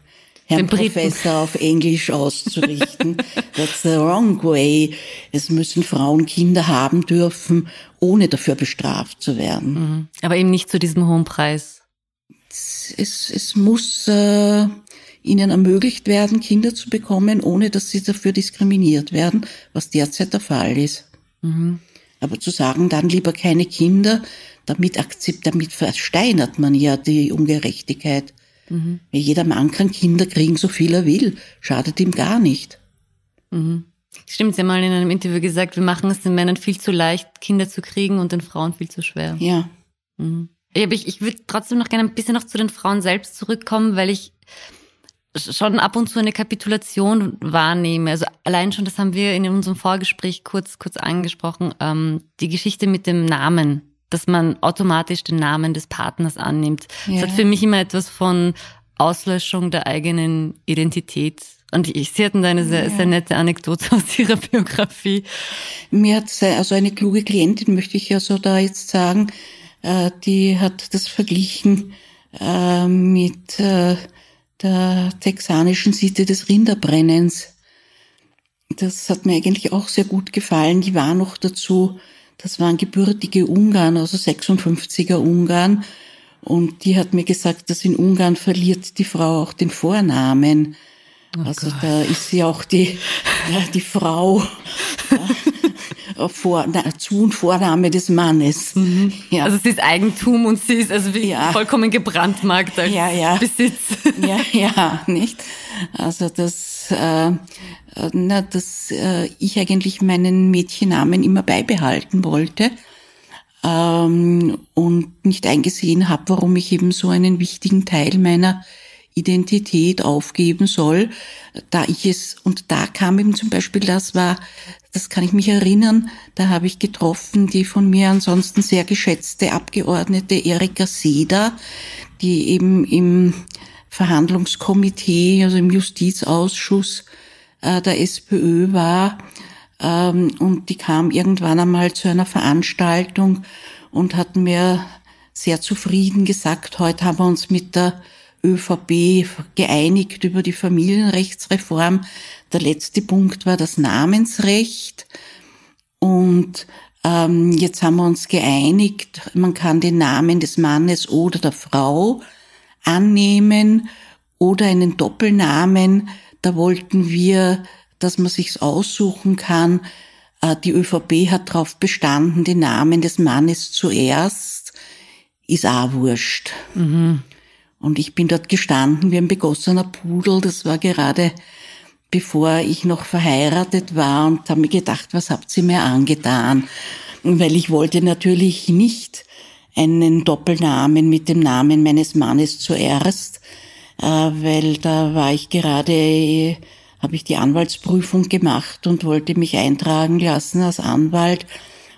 Herrn Professor auf Englisch auszurichten. that's the wrong way. Es müssen Frauen Kinder haben dürfen, ohne dafür bestraft zu werden. Mhm. Aber eben nicht zu diesem hohen Preis. Es, es, es muss äh, ihnen ermöglicht werden, Kinder zu bekommen, ohne dass sie dafür diskriminiert werden, was derzeit der Fall ist. Mhm. Aber zu sagen, dann lieber keine Kinder, damit akzept, damit versteinert man ja die Ungerechtigkeit. Mhm. Jeder Mann kann Kinder kriegen, so viel er will. Schadet ihm gar nicht. Mhm. Stimmt, Sie haben mal in einem Interview gesagt, wir machen es den Männern viel zu leicht, Kinder zu kriegen und den Frauen viel zu schwer. Ja. Mhm. Ich, ich würde trotzdem noch gerne ein bisschen noch zu den Frauen selbst zurückkommen, weil ich schon ab und zu eine Kapitulation wahrnehme. Also allein schon, das haben wir in unserem Vorgespräch kurz, kurz angesprochen, ähm, die Geschichte mit dem Namen, dass man automatisch den Namen des Partners annimmt. Ja. Das hat für mich immer etwas von Auslöschung der eigenen Identität. Und ich, Sie hatten da eine sehr, ja. sehr nette Anekdote aus Ihrer Biografie. Mir hat also eine kluge Klientin, möchte ich ja so da jetzt sagen, äh, die hat das verglichen äh, mit äh, der texanischen Sitte des Rinderbrennens. Das hat mir eigentlich auch sehr gut gefallen. Die war noch dazu, das waren gebürtige Ungarn, also 56er Ungarn. Und die hat mir gesagt, dass in Ungarn verliert die Frau auch den Vornamen. Oh also Gott. da ist sie auch die, ja, die Frau vor, na, Zu- und Vorname des Mannes. Mhm. Ja. Also sie ist Eigentum und sie ist also wie ja. vollkommen gebrandmarkt als ja, ja. Besitz. Ja, ja, nicht? Also das, äh, na, dass äh, ich eigentlich meinen Mädchennamen immer beibehalten wollte ähm, und nicht eingesehen habe, warum ich eben so einen wichtigen Teil meiner Identität aufgeben soll, da ich es, und da kam eben zum Beispiel, das war, das kann ich mich erinnern, da habe ich getroffen die von mir ansonsten sehr geschätzte Abgeordnete Erika Seda, die eben im Verhandlungskomitee, also im Justizausschuss äh, der SPÖ war, ähm, und die kam irgendwann einmal zu einer Veranstaltung und hat mir sehr zufrieden gesagt, heute haben wir uns mit der ÖVP geeinigt über die Familienrechtsreform. Der letzte Punkt war das Namensrecht. Und ähm, jetzt haben wir uns geeinigt, man kann den Namen des Mannes oder der Frau annehmen oder einen Doppelnamen. Da wollten wir, dass man sich's aussuchen kann. Äh, die ÖVP hat darauf bestanden, den Namen des Mannes zuerst. Ist auch wurscht. Mhm. Und ich bin dort gestanden wie ein begossener Pudel. Das war gerade bevor ich noch verheiratet war und habe mir gedacht, was habt ihr mir angetan? Weil ich wollte natürlich nicht einen Doppelnamen mit dem Namen meines Mannes zuerst, äh, weil da war ich gerade, habe ich die Anwaltsprüfung gemacht und wollte mich eintragen lassen als Anwalt.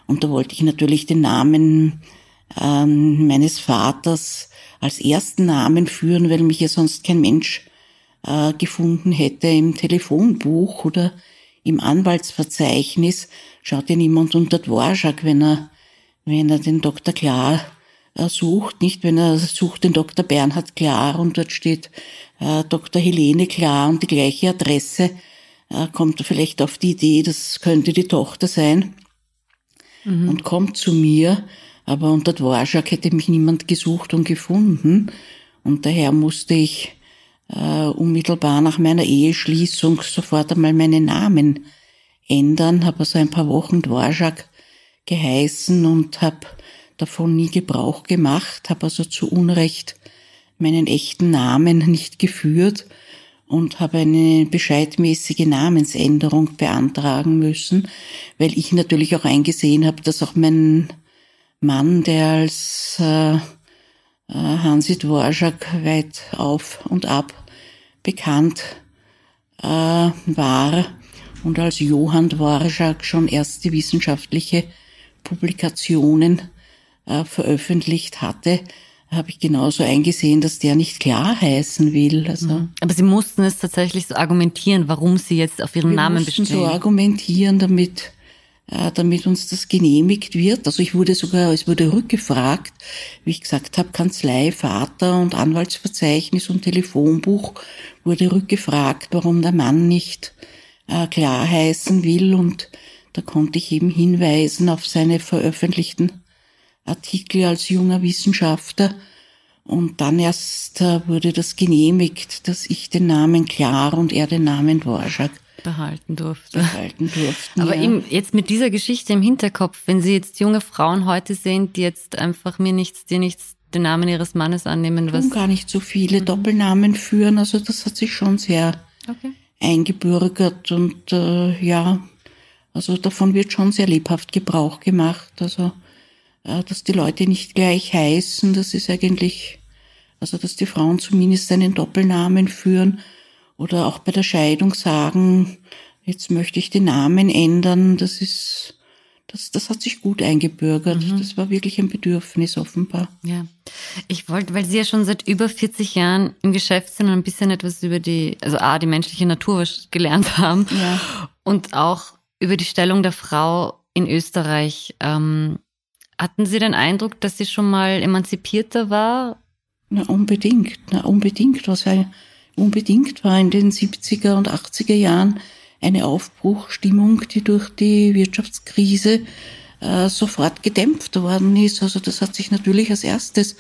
Und da wollte ich natürlich den Namen ähm, meines Vaters als ersten Namen führen, weil mich ja sonst kein Mensch äh, gefunden hätte im Telefonbuch oder im Anwaltsverzeichnis. Schaut ja niemand unter Dvorak, wenn er, wenn er den Dr. Klar äh, sucht, nicht wenn er sucht den Dr. Bernhard Klar und dort steht äh, Dr. Helene Klar und die gleiche Adresse, äh, kommt er vielleicht auf die Idee, das könnte die Tochter sein mhm. und kommt zu mir aber unter Dvorak hätte mich niemand gesucht und gefunden. Und daher musste ich äh, unmittelbar nach meiner Eheschließung sofort einmal meinen Namen ändern, habe also ein paar Wochen Dvorak geheißen und habe davon nie Gebrauch gemacht, habe also zu Unrecht meinen echten Namen nicht geführt und habe eine bescheidmäßige Namensänderung beantragen müssen, weil ich natürlich auch eingesehen habe, dass auch mein Mann, der als äh, äh Hansi Dvorak weit auf und ab bekannt äh, war und als Johann Dvorak schon erste wissenschaftliche Publikationen äh, veröffentlicht hatte, habe ich genauso eingesehen, dass der nicht klar heißen will. Also mhm. Aber Sie mussten es tatsächlich so argumentieren, warum Sie jetzt auf Ihren Namen bestehen. so argumentieren, damit damit uns das genehmigt wird. Also ich wurde sogar, es wurde rückgefragt, wie ich gesagt habe, Kanzlei, Vater und Anwaltsverzeichnis und Telefonbuch wurde rückgefragt, warum der Mann nicht äh, klar heißen will und da konnte ich eben hinweisen auf seine veröffentlichten Artikel als junger Wissenschaftler. Und dann erst äh, wurde das genehmigt, dass ich den Namen Klar und er den Namen Dvorak behalten durfte. Behalten durften, Aber ja. eben jetzt mit dieser Geschichte im Hinterkopf, wenn Sie jetzt junge Frauen heute sehen, die jetzt einfach mir nichts, dir nichts den Namen ihres Mannes annehmen, was gar nicht so viele Doppelnamen führen. Also das hat sich schon sehr okay. eingebürgert und äh, ja, also davon wird schon sehr lebhaft Gebrauch gemacht. Also äh, dass die Leute nicht gleich heißen, das ist eigentlich, also dass die Frauen zumindest einen Doppelnamen führen oder auch bei der Scheidung sagen, jetzt möchte ich den Namen ändern, das ist, das, das hat sich gut eingebürgert. Mhm. Das war wirklich ein Bedürfnis offenbar. Ja. Ich wollte, weil Sie ja schon seit über 40 Jahren im Geschäft sind und ein bisschen etwas über die, also A, die menschliche Natur gelernt haben Ja. und auch über die Stellung der Frau in Österreich. Ähm, hatten Sie den Eindruck, dass sie schon mal emanzipierter war? Na, unbedingt, na, unbedingt, was ein, unbedingt war in den 70er und 80er Jahren eine Aufbruchstimmung, die durch die Wirtschaftskrise äh, sofort gedämpft worden ist. Also das hat sich natürlich als erstes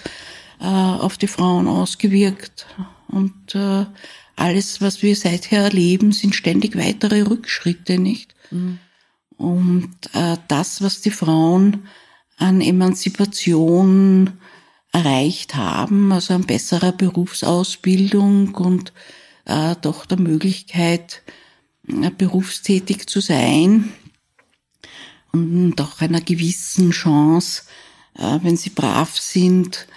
äh, auf die Frauen ausgewirkt. Und äh, alles, was wir seither erleben, sind ständig weitere Rückschritte, nicht? Und äh, das, was die Frauen an Emanzipation erreicht haben, also an besserer Berufsausbildung und äh, doch der Möglichkeit, äh, berufstätig zu sein und auch einer gewissen Chance, äh, wenn sie brav sind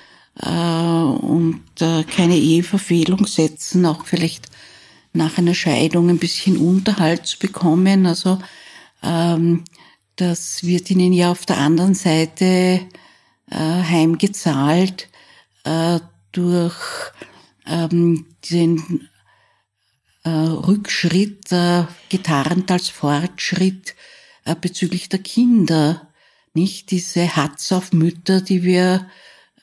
äh, und äh, keine Eheverfehlung setzen, auch vielleicht nach einer Scheidung ein bisschen Unterhalt zu bekommen. Also ähm, das wird ihnen ja auf der anderen Seite äh, heimgezahlt äh, durch ähm, den äh, Rückschritt, äh, getarnt als Fortschritt äh, bezüglich der Kinder. Nicht diese Hatz auf Mütter, die wir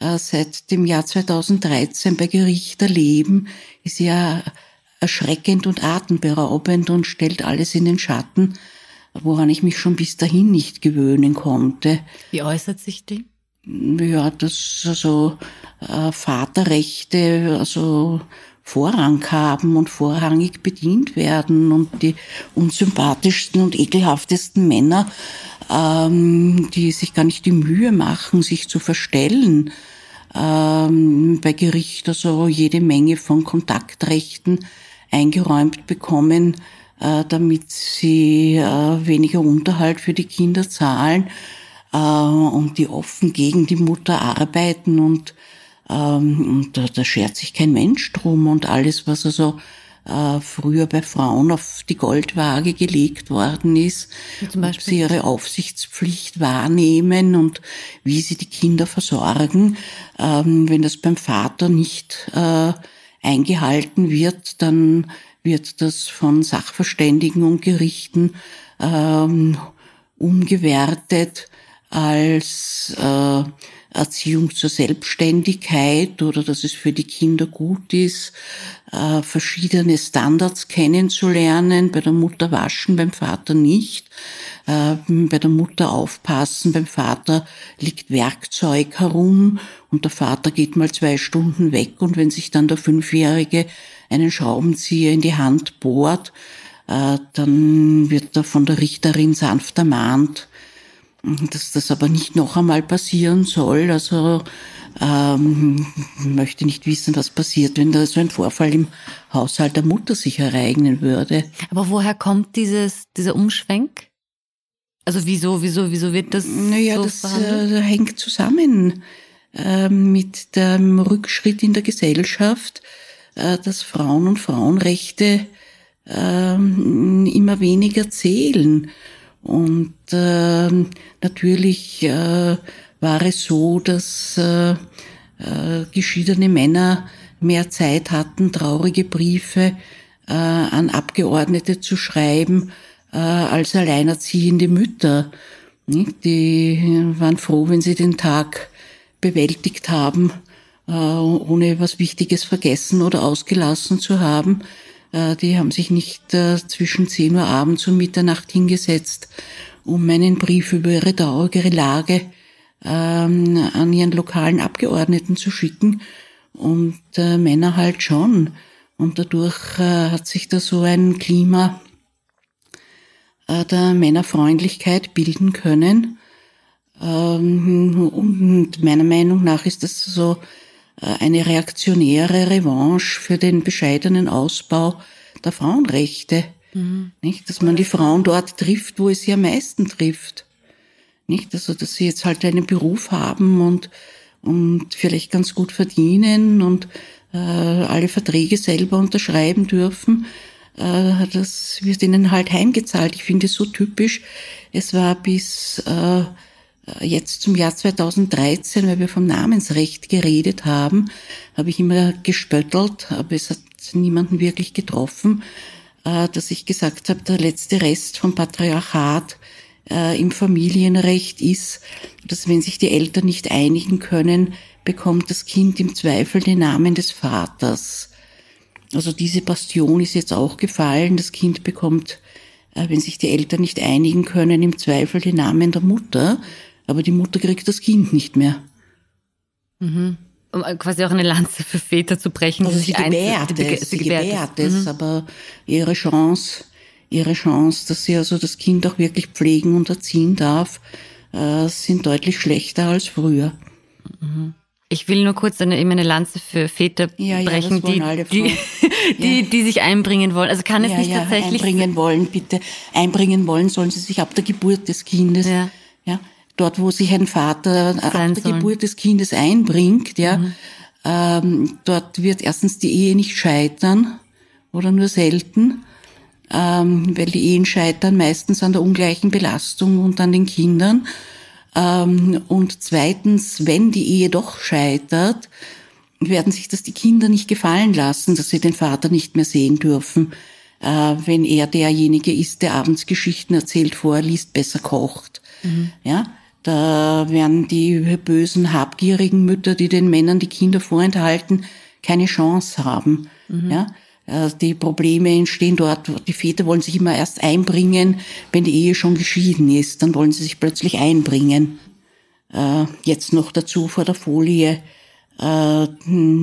äh, seit dem Jahr 2013 bei Gericht erleben, ist ja erschreckend und atemberaubend und stellt alles in den Schatten, woran ich mich schon bis dahin nicht gewöhnen konnte. Wie äußert sich die? Ja, dass also äh, Vaterrechte also Vorrang haben und vorrangig bedient werden und die unsympathischsten und ekelhaftesten Männer, ähm, die sich gar nicht die Mühe machen, sich zu verstellen, ähm, bei Gericht also jede Menge von Kontaktrechten eingeräumt bekommen, äh, damit sie äh, weniger Unterhalt für die Kinder zahlen und die offen gegen die Mutter arbeiten und, ähm, und da, da schert sich kein Mensch drum. Und alles, was also äh, früher bei Frauen auf die Goldwaage gelegt worden ist, zum ob sie ihre Aufsichtspflicht wahrnehmen und wie sie die Kinder versorgen. Ähm, wenn das beim Vater nicht äh, eingehalten wird, dann wird das von Sachverständigen und Gerichten ähm, umgewertet als äh, Erziehung zur Selbstständigkeit oder dass es für die Kinder gut ist, äh, verschiedene Standards kennenzulernen, bei der Mutter waschen, beim Vater nicht, äh, bei der Mutter aufpassen, beim Vater liegt Werkzeug herum und der Vater geht mal zwei Stunden weg und wenn sich dann der Fünfjährige einen Schraubenzieher in die Hand bohrt, äh, dann wird er von der Richterin sanft ermahnt, dass das aber nicht noch einmal passieren soll. Also ähm, möchte nicht wissen, was passiert, wenn da so ein Vorfall im Haushalt der Mutter sich ereignen würde. Aber woher kommt dieses, dieser Umschwenk? Also wieso, wieso, wieso wird das naja, so das äh, hängt zusammen äh, mit dem Rückschritt in der Gesellschaft, äh, dass Frauen und Frauenrechte äh, immer weniger zählen. Und äh, natürlich äh, war es so, dass äh, äh, geschiedene Männer mehr Zeit hatten, traurige Briefe äh, an Abgeordnete zu schreiben, äh, als alleinerziehende Mütter. Die waren froh, wenn sie den Tag bewältigt haben, äh, ohne was Wichtiges vergessen oder ausgelassen zu haben. Äh, die haben sich nicht äh, zwischen 10 Uhr abends und Mitternacht hingesetzt, um einen Brief über ihre traurige Lage ähm, an ihren lokalen Abgeordneten zu schicken und äh, Männer halt schon. Und dadurch hat sich da so ein Klima der Männerfreundlichkeit bilden können. Ähm, und meiner Meinung nach ist das so eine reaktionäre Revanche für den bescheidenen Ausbau der Frauenrechte. Mhm. Nicht, dass man die Frauen dort trifft, wo es sie am meisten trifft. Nicht? Also, dass sie jetzt halt einen Beruf haben und, und vielleicht ganz gut verdienen und äh, alle Verträge selber unterschreiben dürfen. Äh, das wird ihnen halt heimgezahlt. Ich finde es so typisch. Es war bis äh, jetzt zum Jahr 2013, weil wir vom Namensrecht geredet haben, habe ich immer gespöttelt, aber es hat niemanden wirklich getroffen, äh, dass ich gesagt habe, der letzte Rest vom Patriarchat äh, im Familienrecht ist, dass wenn sich die Eltern nicht einigen können, bekommt das Kind im Zweifel den Namen des Vaters. Also diese Bastion ist jetzt auch gefallen. Das Kind bekommt, äh, wenn sich die Eltern nicht einigen können, im Zweifel den Namen der Mutter, aber die Mutter kriegt das Kind nicht mehr. Mhm. Um quasi auch eine Lanze für Väter zu brechen. Also sie gebärt es, sie gebärt es, mhm. aber ihre Chance ihre Chance, dass sie also das Kind auch wirklich pflegen und erziehen darf, äh, sind deutlich schlechter als früher. Ich will nur kurz eine, eine Lanze für Väter ja, brechen, ja, die, die, die, ja. die sich einbringen wollen. Also kann es nicht tatsächlich einbringen wollen, bitte einbringen wollen, sollen sie sich ab der Geburt des Kindes, ja dort wo sich ein Vater ab der. Geburt des Kindes einbringt, ja, mhm. ähm, dort wird erstens die Ehe nicht scheitern oder nur selten ähm, weil die Ehen scheitern meistens an der ungleichen Belastung und an den Kindern. Ähm, und zweitens, wenn die Ehe doch scheitert, werden sich das die Kinder nicht gefallen lassen, dass sie den Vater nicht mehr sehen dürfen, äh, wenn er derjenige ist, der abends Geschichten erzählt, vorliest, besser kocht. Mhm. Ja, da werden die bösen, habgierigen Mütter, die den Männern die Kinder vorenthalten, keine Chance haben. Mhm. Ja, äh, die Probleme entstehen dort. Die Väter wollen sich immer erst einbringen, wenn die Ehe schon geschieden ist. Dann wollen sie sich plötzlich einbringen. Äh, jetzt noch dazu vor der Folie, äh,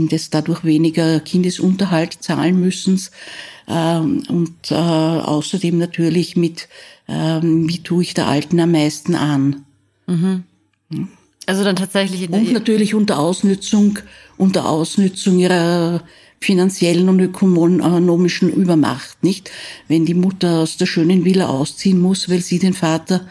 dass dadurch weniger Kindesunterhalt zahlen müssen. Und außerdem natürlich mit, wie tue ich der Alten am meisten an. Mhm. Also dann tatsächlich. Und natürlich unter Ausnützung, unter Ausnützung ihrer finanziellen und ökonomischen Übermacht, nicht? Wenn die Mutter aus der schönen Villa ausziehen muss, weil sie den Vater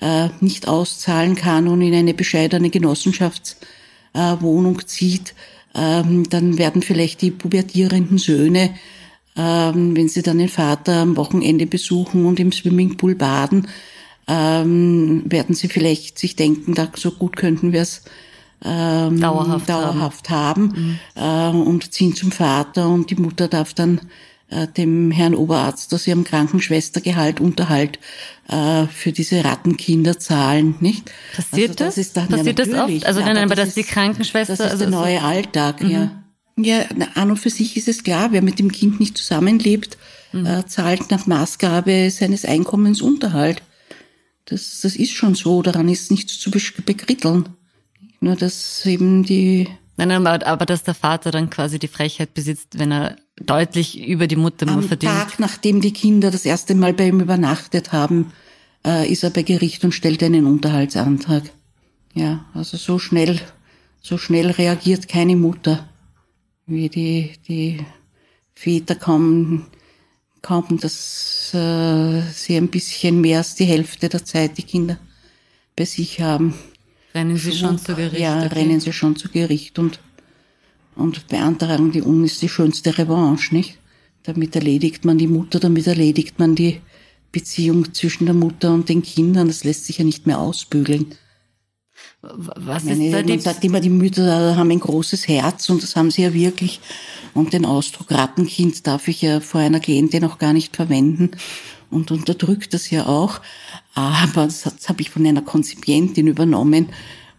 äh, nicht auszahlen kann und in eine bescheidene Genossenschaftswohnung äh, zieht, ähm, dann werden vielleicht die pubertierenden Söhne, ähm, wenn sie dann den Vater am Wochenende besuchen und im Swimmingpool baden, ähm, werden sie vielleicht sich denken, da so gut könnten wir es ähm, dauerhaft, dauerhaft haben, haben mhm. äh, und ziehen zum Vater und die Mutter darf dann äh, dem Herrn Oberarzt aus ihrem Krankenschwestergehalt Unterhalt äh, für diese Rattenkinder zahlen, nicht? Passiert also das? das? Ist dann, Passiert ja, das oft? Also nein, aber dass die Krankenschwester... Das ist also der neue Alltag, mhm. ja. Ja, an und für sich ist es klar, wer mit dem Kind nicht zusammenlebt, mhm. äh, zahlt nach Maßgabe seines Einkommens Unterhalt. Das, das ist schon so, daran ist nichts zu bekritteln. Nur dass eben die. Nein, nein, aber, aber dass der Vater dann quasi die Frechheit besitzt, wenn er deutlich über die Mutter nur verdient. Am Tag, nachdem die Kinder das erste Mal bei ihm übernachtet haben, äh, ist er bei Gericht und stellt einen Unterhaltsantrag. Ja, also so schnell, so schnell reagiert keine Mutter, wie die, die Väter kaum, kaum, dass äh, sie ein bisschen mehr als die Hälfte der Zeit die Kinder bei sich haben. Rennen sie schon zu Gericht? Ja, okay. rennen sie schon zu Gericht und, und beantragen die Un ist die schönste Revanche, nicht? Damit erledigt man die Mutter, damit erledigt man die Beziehung zwischen der Mutter und den Kindern. Das lässt sich ja nicht mehr ausbügeln. Was ist meine, da die man sagt immer, die Mütter haben ein großes Herz und das haben sie ja wirklich. Und den Ausdruck Rattenkind darf ich ja vor einer Klientin auch gar nicht verwenden und unterdrückt das ja auch. Aber das, das habe ich von einer Konzipientin übernommen,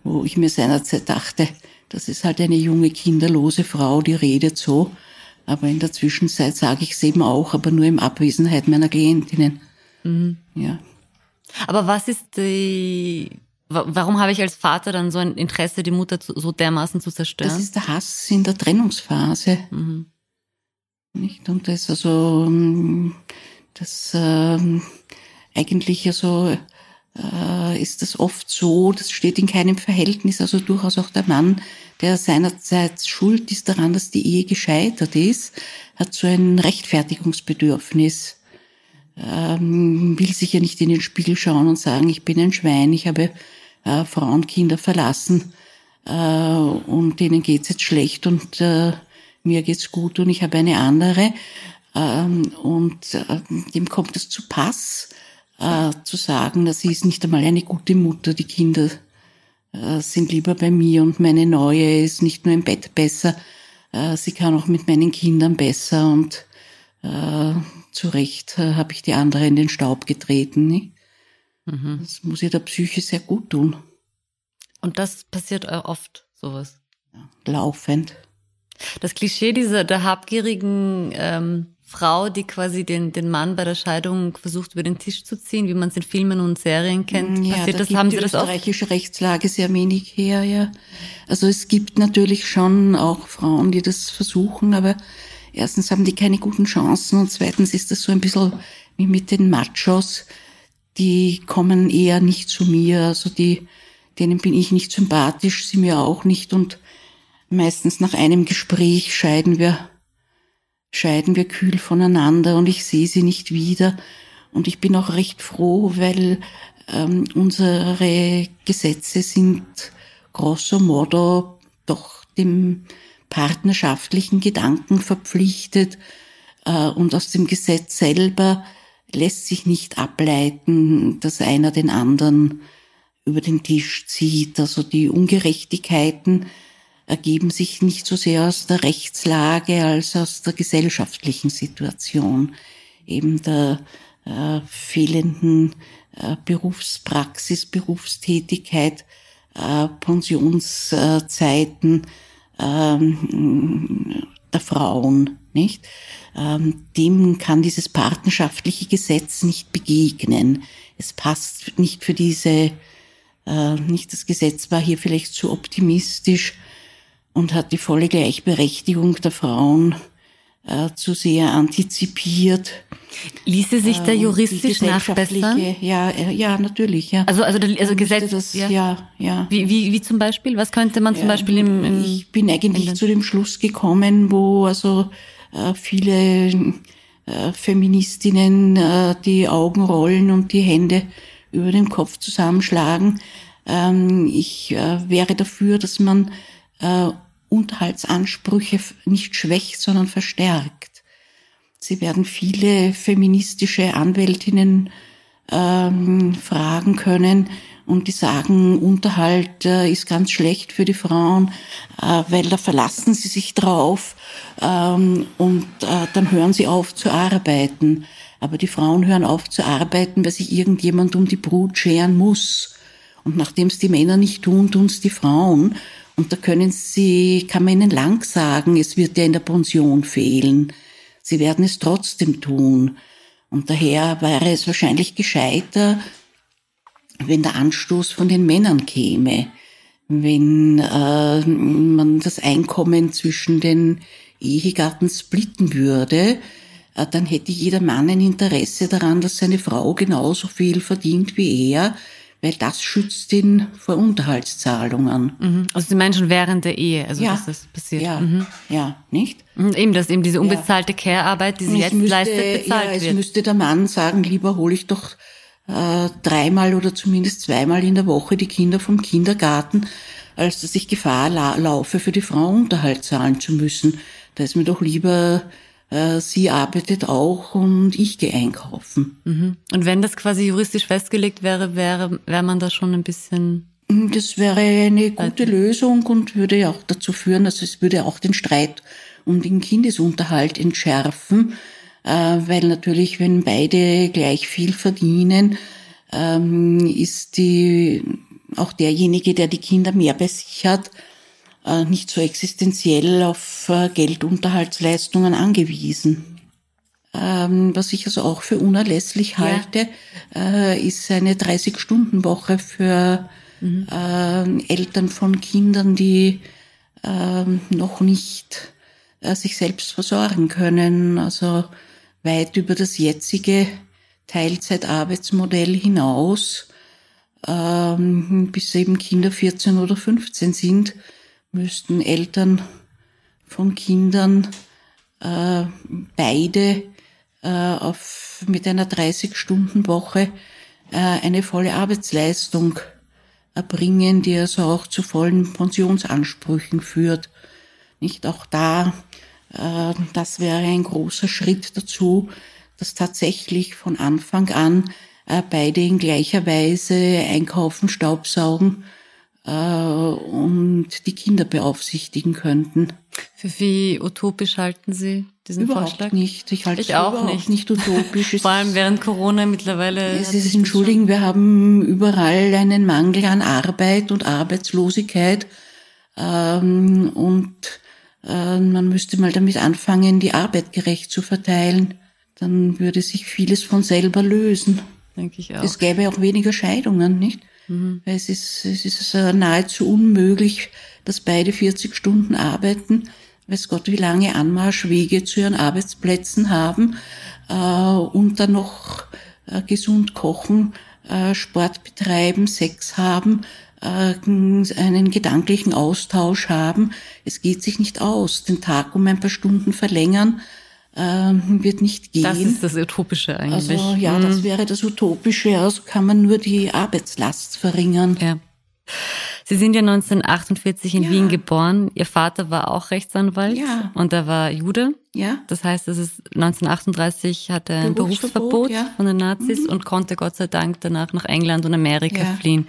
wo ich mir seinerzeit dachte, das ist halt eine junge, kinderlose Frau, die redet so. Aber in der Zwischenzeit sage ich es eben auch, aber nur in Abwesenheit meiner Klientinnen. Mhm. Ja. Aber was ist die, warum habe ich als Vater dann so ein Interesse, die Mutter zu, so dermaßen zu zerstören? Das ist der Hass in der Trennungsphase. Mhm. Nicht? Und das also, ähm, das ähm, eigentlich also äh, ist das oft so, das steht in keinem Verhältnis, also durchaus auch der Mann, der seinerseits schuld ist daran, dass die Ehe gescheitert ist, hat so ein Rechtfertigungsbedürfnis ähm, will sicher nicht in den Spiegel schauen und sagen, ich bin ein Schwein, ich habe äh, Frauen, Kinder verlassen äh, und denen geht's jetzt schlecht und äh, mir geht's gut und ich habe eine andere. Ähm, und äh, dem kommt es zu Pass, äh, zu sagen, dass sie ist nicht einmal eine gute Mutter, die Kinder äh, sind lieber bei mir und meine neue ist nicht nur im Bett besser, äh, sie kann auch mit meinen Kindern besser und äh, zu Recht äh, habe ich die andere in den Staub getreten. Nicht? Mhm. Das muss ihr der Psyche sehr gut tun. Und das passiert oft, sowas? Ja, laufend. Das Klischee dieser der habgierigen ähm, Frau, die quasi den, den Mann bei der Scheidung versucht über den Tisch zu ziehen, wie man es in Filmen und Serien kennt. Ja, Passiert da das, haben Sie das? Die österreichische Rechtslage sehr wenig her, ja. Also es gibt natürlich schon auch Frauen, die das versuchen, aber erstens haben die keine guten Chancen und zweitens ist das so ein bisschen wie mit den Machos, die kommen eher nicht zu mir, also die, denen bin ich nicht sympathisch, sie mir auch nicht. Und meistens nach einem Gespräch scheiden wir, scheiden wir kühl voneinander und ich sehe sie nicht wieder. Und ich bin auch recht froh, weil ähm, unsere Gesetze sind grosso modo doch dem partnerschaftlichen Gedanken verpflichtet äh, und aus dem Gesetz selber lässt sich nicht ableiten, dass einer den anderen über den Tisch zieht. Also die Ungerechtigkeiten ergeben sich nicht so sehr aus der Rechtslage als aus der gesellschaftlichen Situation, eben der äh, fehlenden äh, Berufspraxis, Berufstätigkeit, äh, Pensionszeiten, ähm, der Frauen, nicht? Ähm, dem kann dieses partnerschaftliche Gesetz nicht begegnen. Es passt nicht für diese, äh, nicht das Gesetz war hier vielleicht zu optimistisch und hat die volle Gleichberechtigung der Frauen äh, zu sehr antizipiert. Ließe sich da ähm, juristisch nachbessern? Ja, äh, ja, natürlich, ja. Also, also, also Gesetz, das, ja. ja, ja. Wie, wie, wie zum Beispiel? Was könnte man zum ja, Beispiel im, im Ich bin eigentlich zu dem Schluss gekommen, wo also viele äh, Feministinnen äh, die Augen rollen und die Hände über dem Kopf zusammenschlagen. Ähm, ich äh, wäre dafür, dass man äh, Unterhaltsansprüche nicht schwächt, sondern verstärkt. Sie werden viele feministische Anwältinnen ähm, fragen können und die sagen, Unterhalt äh, ist ganz schlecht für die Frauen, äh, weil da verlassen sie sich drauf ähm, und äh, dann hören sie auf zu arbeiten. Aber die Frauen hören auf zu arbeiten, weil sich irgendjemand um die Brut scheren muss. Und nachdem es die Männer nicht tun, tun es die Frauen. Und da können Sie, kann man Ihnen lang sagen, es wird ja in der Pension fehlen. Sie werden es trotzdem tun. Und daher wäre es wahrscheinlich gescheiter, wenn der Anstoß von den Männern käme, wenn äh, man das Einkommen zwischen den Ehegatten splitten würde, äh, dann hätte jeder Mann ein Interesse daran, dass seine Frau genauso viel verdient wie er, weil das schützt ihn vor Unterhaltszahlungen. Mhm. Also Sie meinen schon während der Ehe, also ja. dass das passiert. Ja, Mhm. ja, nicht? Und eben, dass eben diese unbezahlte Care-Arbeit, die sie jetzt müsste, leistet, bezahlt ja, es wird. müsste der Mann sagen, lieber hole ich doch äh, dreimal oder zumindest zweimal in der Woche die Kinder vom Kindergarten, als dass ich Gefahr la laufe, für die Frau Unterhalt zahlen zu müssen. Da ist mir doch lieber, äh, sie arbeitet auch und ich gehe einkaufen. Mhm. Und wenn das quasi juristisch festgelegt wäre, wäre, wäre man da schon ein bisschen Das wäre eine gute Lösung und würde ja auch dazu führen, also es würde auch den Streit um den Kindesunterhalt entschärfen, weil natürlich, wenn beide gleich viel verdienen, ähm, ist die, auch derjenige, der die Kinder mehr bei sich hat, äh, nicht so existenziell auf äh, Geldunterhaltsleistungen angewiesen. Ähm, was ich also auch für unerlässlich halte, äh, ist eine 30-Stunden-Woche für äh, Eltern von Kindern, die äh, noch nicht äh, sich selbst versorgen können, also weit über das jetzige Teilzeitarbeitsmodell hinaus, ähm, bis eben Kinder 14 oder 15 sind, müssten Eltern von Kindern äh, beide äh, auf, mit einer 30-Stunden-Woche äh, eine volle Arbeitsleistung erbringen, die also auch zu vollen Pensionsansprüchen führt. Nicht auch da, das wäre ein großer Schritt dazu, dass tatsächlich von Anfang an äh, beide in gleicher Weise einkaufen, staubsaugen äh, und die Kinder beaufsichtigen könnten. Für wie utopisch halten Sie diesen Überhaupt Vorschlag? nicht. Ich halte Ich es auch nicht. nicht utopisch. Vor allem während Corona mittlerweile. Es ist, entschuldigen, wir haben überall einen Mangel an Arbeit und Arbeitslosigkeit. Ähm, und äh, man müsste mal damit anfangen, die Arbeit gerecht zu verteilen. Dann würde sich vieles von selber lösen. denke ich auch. Es gäbe auch weniger Scheidungen, nicht? Mhm. Weil es ist, es ist äh, nahezu unmöglich, dass beide 40 Stunden arbeiten. Weiß Gott, wie lange Anmarschwege zu ihren Arbeitsplätzen haben äh, und dann noch äh, gesund kochen, äh, Sport betreiben, Sex haben, äh, einen gedanklichen Austausch haben. Es geht sich nicht aus. Den Tag um ein paar Stunden verlängern äh, wird nicht gehen. das ist das Utopische eigentlich. Also ja, das wäre das Utopische. Also kann man nur die Arbeitslast verringern. Ja. Sie sind ja 1948 in Ja. Wien geboren. Ihr Vater war auch Rechtsanwalt Ja. und er war Jude. Ja, Das heißt, es ist 1938 hatte er ein Berufsverbot, Berufsverbot ja. Mhm. von den Nazis und konnte Gott sei Dank danach nach England und Amerika fliehen.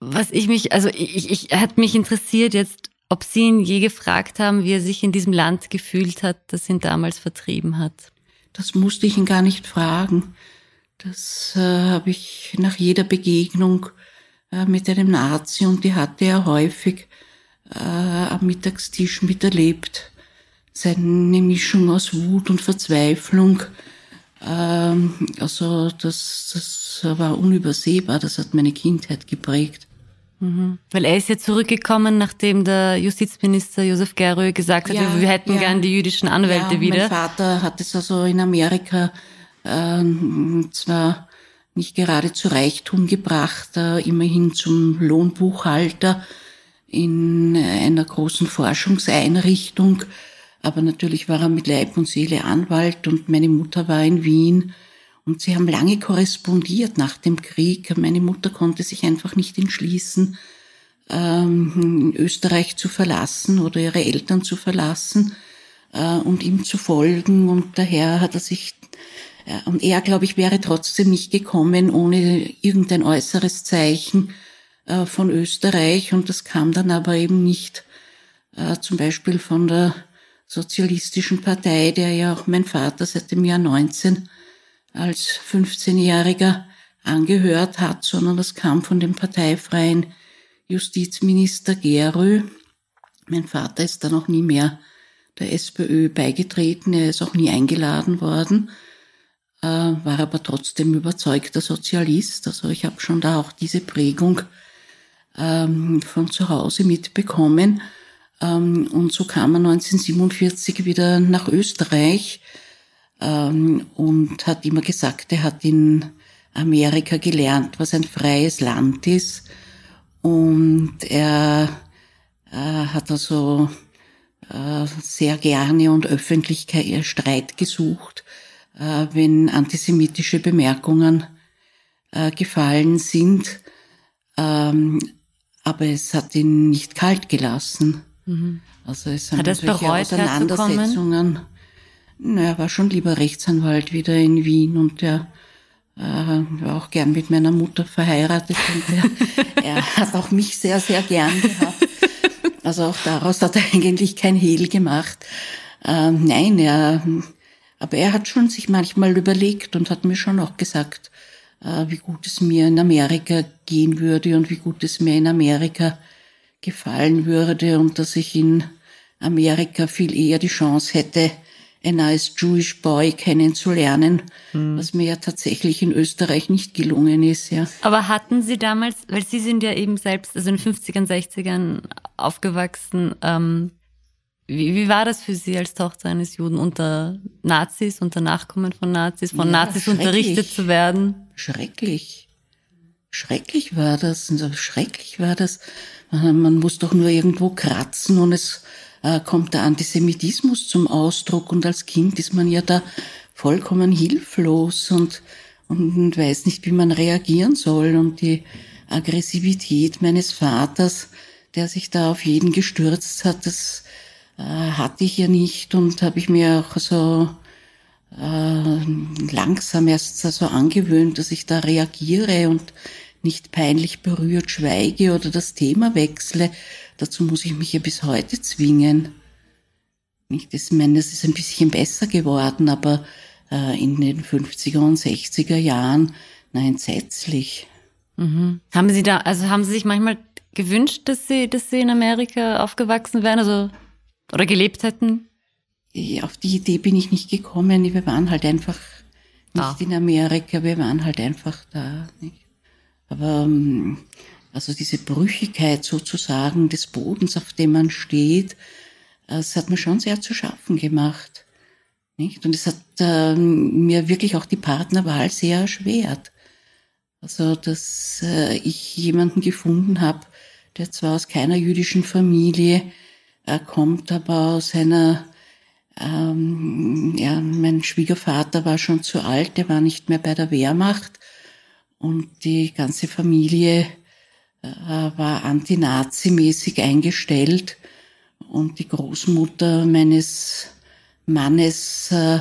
Was ich mich, also ich, ich hat mich interessiert jetzt, ob Sie ihn je gefragt haben, wie er sich in diesem Land gefühlt hat, das ihn damals vertrieben hat. das musste ich ihn gar nicht fragen. Das äh, habe ich nach jeder Begegnung äh, mit einem Nazi, und die hatte er häufig, äh, am Mittagstisch miterlebt. Seine Mischung aus Wut und Verzweiflung. Ähm, also das, das war unübersehbar, das hat meine Kindheit geprägt. Weil er ist ja zurückgekommen, nachdem der Justizminister Josef Gerö gesagt hat, Ja, wir, hätten ja. gern die jüdischen Anwälte ja, wieder. Mein Vater hat es also in Amerika ähm, zwar nicht gerade zu Reichtum gebracht, äh, immerhin zum Lohnbuchhalter in einer großen Forschungseinrichtung, aber natürlich war er mit Leib und Seele Anwalt und meine Mutter war in Wien und sie haben lange korrespondiert nach dem Krieg. Meine Mutter konnte sich einfach nicht entschließen, ähm, Österreich zu verlassen oder ihre Eltern zu verlassen äh, und ihm zu folgen. Und daher hat er sich, äh, und er, glaube ich, wäre trotzdem nicht gekommen ohne irgendein äußeres Zeichen äh, von Österreich. Und das kam dann aber eben nicht äh, zum Beispiel von der Sozialistischen Partei, der ja auch mein Vater seit dem Jahr 19 als 15-Jähriger angehört hat, sondern das kam von dem parteifreien Justizminister Gerö. Mein Vater ist dann auch nie mehr der SPÖ beigetreten, er ist auch nie eingeladen worden, äh, war aber trotzdem überzeugter Sozialist. Also ich habe schon da auch diese Prägung ähm, von zu Hause mitbekommen. Ähm, und so kam er 1947 wieder nach Österreich ähm, und hat immer gesagt, er hat in Amerika gelernt, was ein freies Land ist. Und er äh, hat also äh, sehr gerne und öffentlich Streit gesucht, äh, wenn antisemitische Bemerkungen äh, gefallen sind. Ähm, aber es hat ihn nicht kalt gelassen. Mhm. Also es sind hat es bereut, Auseinandersetzungen. Naja, er war schon lieber Rechtsanwalt wieder in Wien und er äh, war auch gern mit meiner Mutter verheiratet und er, er hat auch mich sehr, sehr gern gehabt. Also auch daraus hat er eigentlich kein Hehl gemacht. Ähm, nein, er, aber er hat schon sich manchmal überlegt und hat mir schon auch gesagt, äh, wie gut es mir in Amerika gehen würde und wie gut es mir in Amerika gefallen würde und dass ich in Amerika viel eher die Chance hätte, ein nice Jewish Boy kennenzulernen, mhm. was mir ja tatsächlich in Österreich nicht gelungen ist, ja. Aber hatten Sie damals, weil Sie sind ja eben selbst, also in den 50ern, 60ern aufgewachsen, ähm, wie, wie war das für Sie als Tochter eines Juden unter Nazis, unter Nachkommen von Nazis, von ja, Nazis unterrichtet zu werden? Schrecklich. Schrecklich war das. Schrecklich war das. Man muss doch nur irgendwo kratzen und es kommt der Antisemitismus zum Ausdruck und als Kind ist man ja da vollkommen hilflos und, und weiß nicht, wie man reagieren soll. Und die Aggressivität meines Vaters, der sich da auf jeden gestürzt hat, das äh, hatte ich ja nicht und habe ich mir auch so äh, langsam erst so angewöhnt, dass ich da reagiere und nicht peinlich berührt schweige oder das Thema wechsle, Dazu muss ich mich ja bis heute zwingen. Ich meine, das ist ein bisschen besser geworden, aber äh, in den 50er und 60er Jahren, na, entsetzlich. Mhm. Haben Sie da, also haben Sie sich manchmal gewünscht, dass Sie, dass Sie in Amerika aufgewachsen wären, also, oder gelebt hätten? Auf die Idee bin ich nicht gekommen. Wir waren halt einfach nicht ah. in Amerika, wir waren halt einfach da. Nicht? Aber ähm, also diese Brüchigkeit sozusagen des Bodens, auf dem man steht, das hat mir schon sehr zu schaffen gemacht. Nicht? Und es hat äh, mir wirklich auch die Partnerwahl sehr erschwert. Also, dass äh, ich jemanden gefunden habe, der zwar aus keiner jüdischen Familie äh, kommt, aber aus einer, ähm, ja, mein Schwiegervater war schon zu alt, der war nicht mehr bei der Wehrmacht und die ganze Familie äh, war antinazimäßig eingestellt und die Großmutter meines Mannes äh, äh,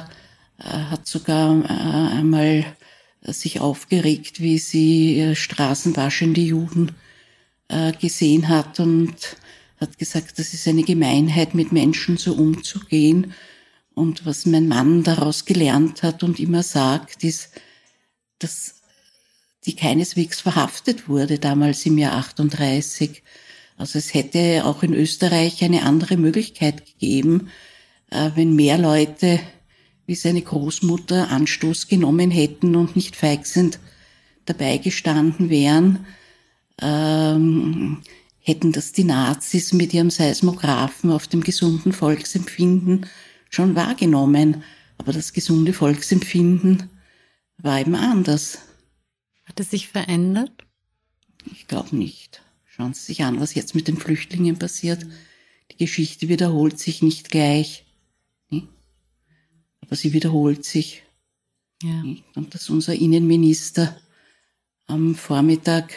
hat sogar äh, einmal sich aufgeregt, wie sie straßenwaschende Juden gesehen hat und hat gesagt, das ist eine Gemeinheit, mit Menschen so umzugehen. Und was mein Mann daraus gelernt hat und immer sagt, ist, dass die keineswegs verhaftet wurde, damals im Jahr 38. Also es hätte auch in Österreich eine andere Möglichkeit gegeben, äh, wenn mehr Leute wie seine Großmutter Anstoß genommen hätten und nicht feig sind dabei gestanden wären, ähm, hätten das die Nazis mit ihrem Seismographen auf dem gesunden Volksempfinden schon wahrgenommen. Aber das gesunde Volksempfinden war eben anders. Hat es sich verändert? Ich glaube nicht. Schauen Sie sich an, was jetzt mit den Flüchtlingen passiert. Die Geschichte wiederholt sich nicht gleich. Aber sie wiederholt sich. Ja. Und dass unser Innenminister am Vormittag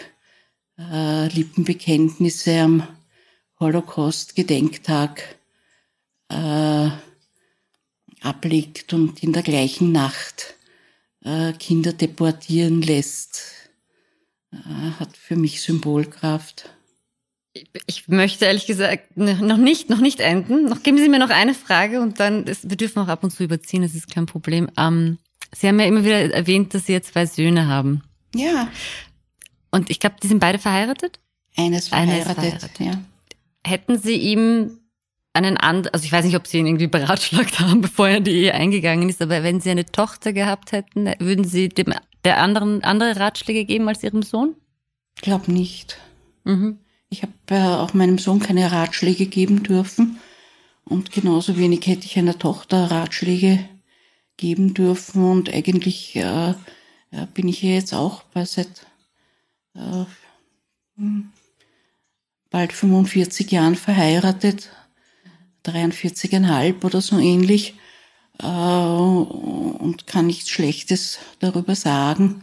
äh, Lippenbekenntnisse am Holocaust-Gedenktag äh, ablegt und in der gleichen Nacht äh, Kinder deportieren lässt, äh, hat für mich Symbolkraft. Ich möchte ehrlich gesagt noch nicht, noch nicht enden. Noch geben Sie mir noch eine Frage und dann, wir dürfen auch ab und zu überziehen, das ist kein Problem. Ähm, Sie haben ja immer wieder erwähnt, dass Sie jetzt zwei Söhne haben. Ja. Und ich glaube, die sind beide verheiratet? Eines verheiratet, Eines verheiratet. ja. Hätten Sie ihm einen anderen, also ich weiß nicht, ob sie ihn irgendwie beratschlagt haben, bevor er in die Ehe eingegangen ist, aber wenn sie eine Tochter gehabt hätten, würden sie dem der anderen andere Ratschläge geben als ihrem Sohn? Ich glaube nicht. Mhm. Ich habe äh, auch meinem Sohn keine Ratschläge geben dürfen und genauso wenig hätte ich einer Tochter Ratschläge geben dürfen und eigentlich äh, ja, bin ich hier jetzt auch bei seit äh, hm, bald 45 Jahren verheiratet, 43,5 oder so ähnlich äh, und kann nichts Schlechtes darüber sagen.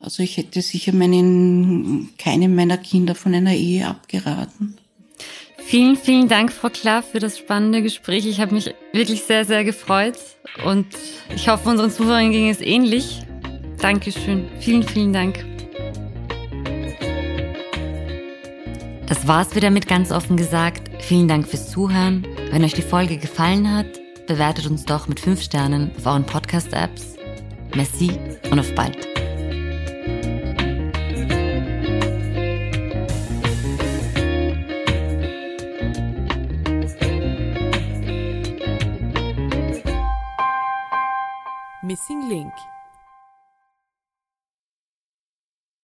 Also ich hätte sicher meinen, keinem meiner Kinder von einer Ehe abgeraten. Vielen, vielen Dank, Frau Klar, für das spannende Gespräch. Ich habe mich wirklich sehr, sehr gefreut und ich hoffe, unseren Zuhörern ging es ähnlich. Dankeschön. Vielen, vielen Dank. Das war's wieder mit ganz offen gesagt. Vielen Dank fürs Zuhören. Wenn euch die Folge gefallen hat, bewertet uns doch mit 5 Sternen auf euren Podcast-Apps. Merci und auf bald. Missing Link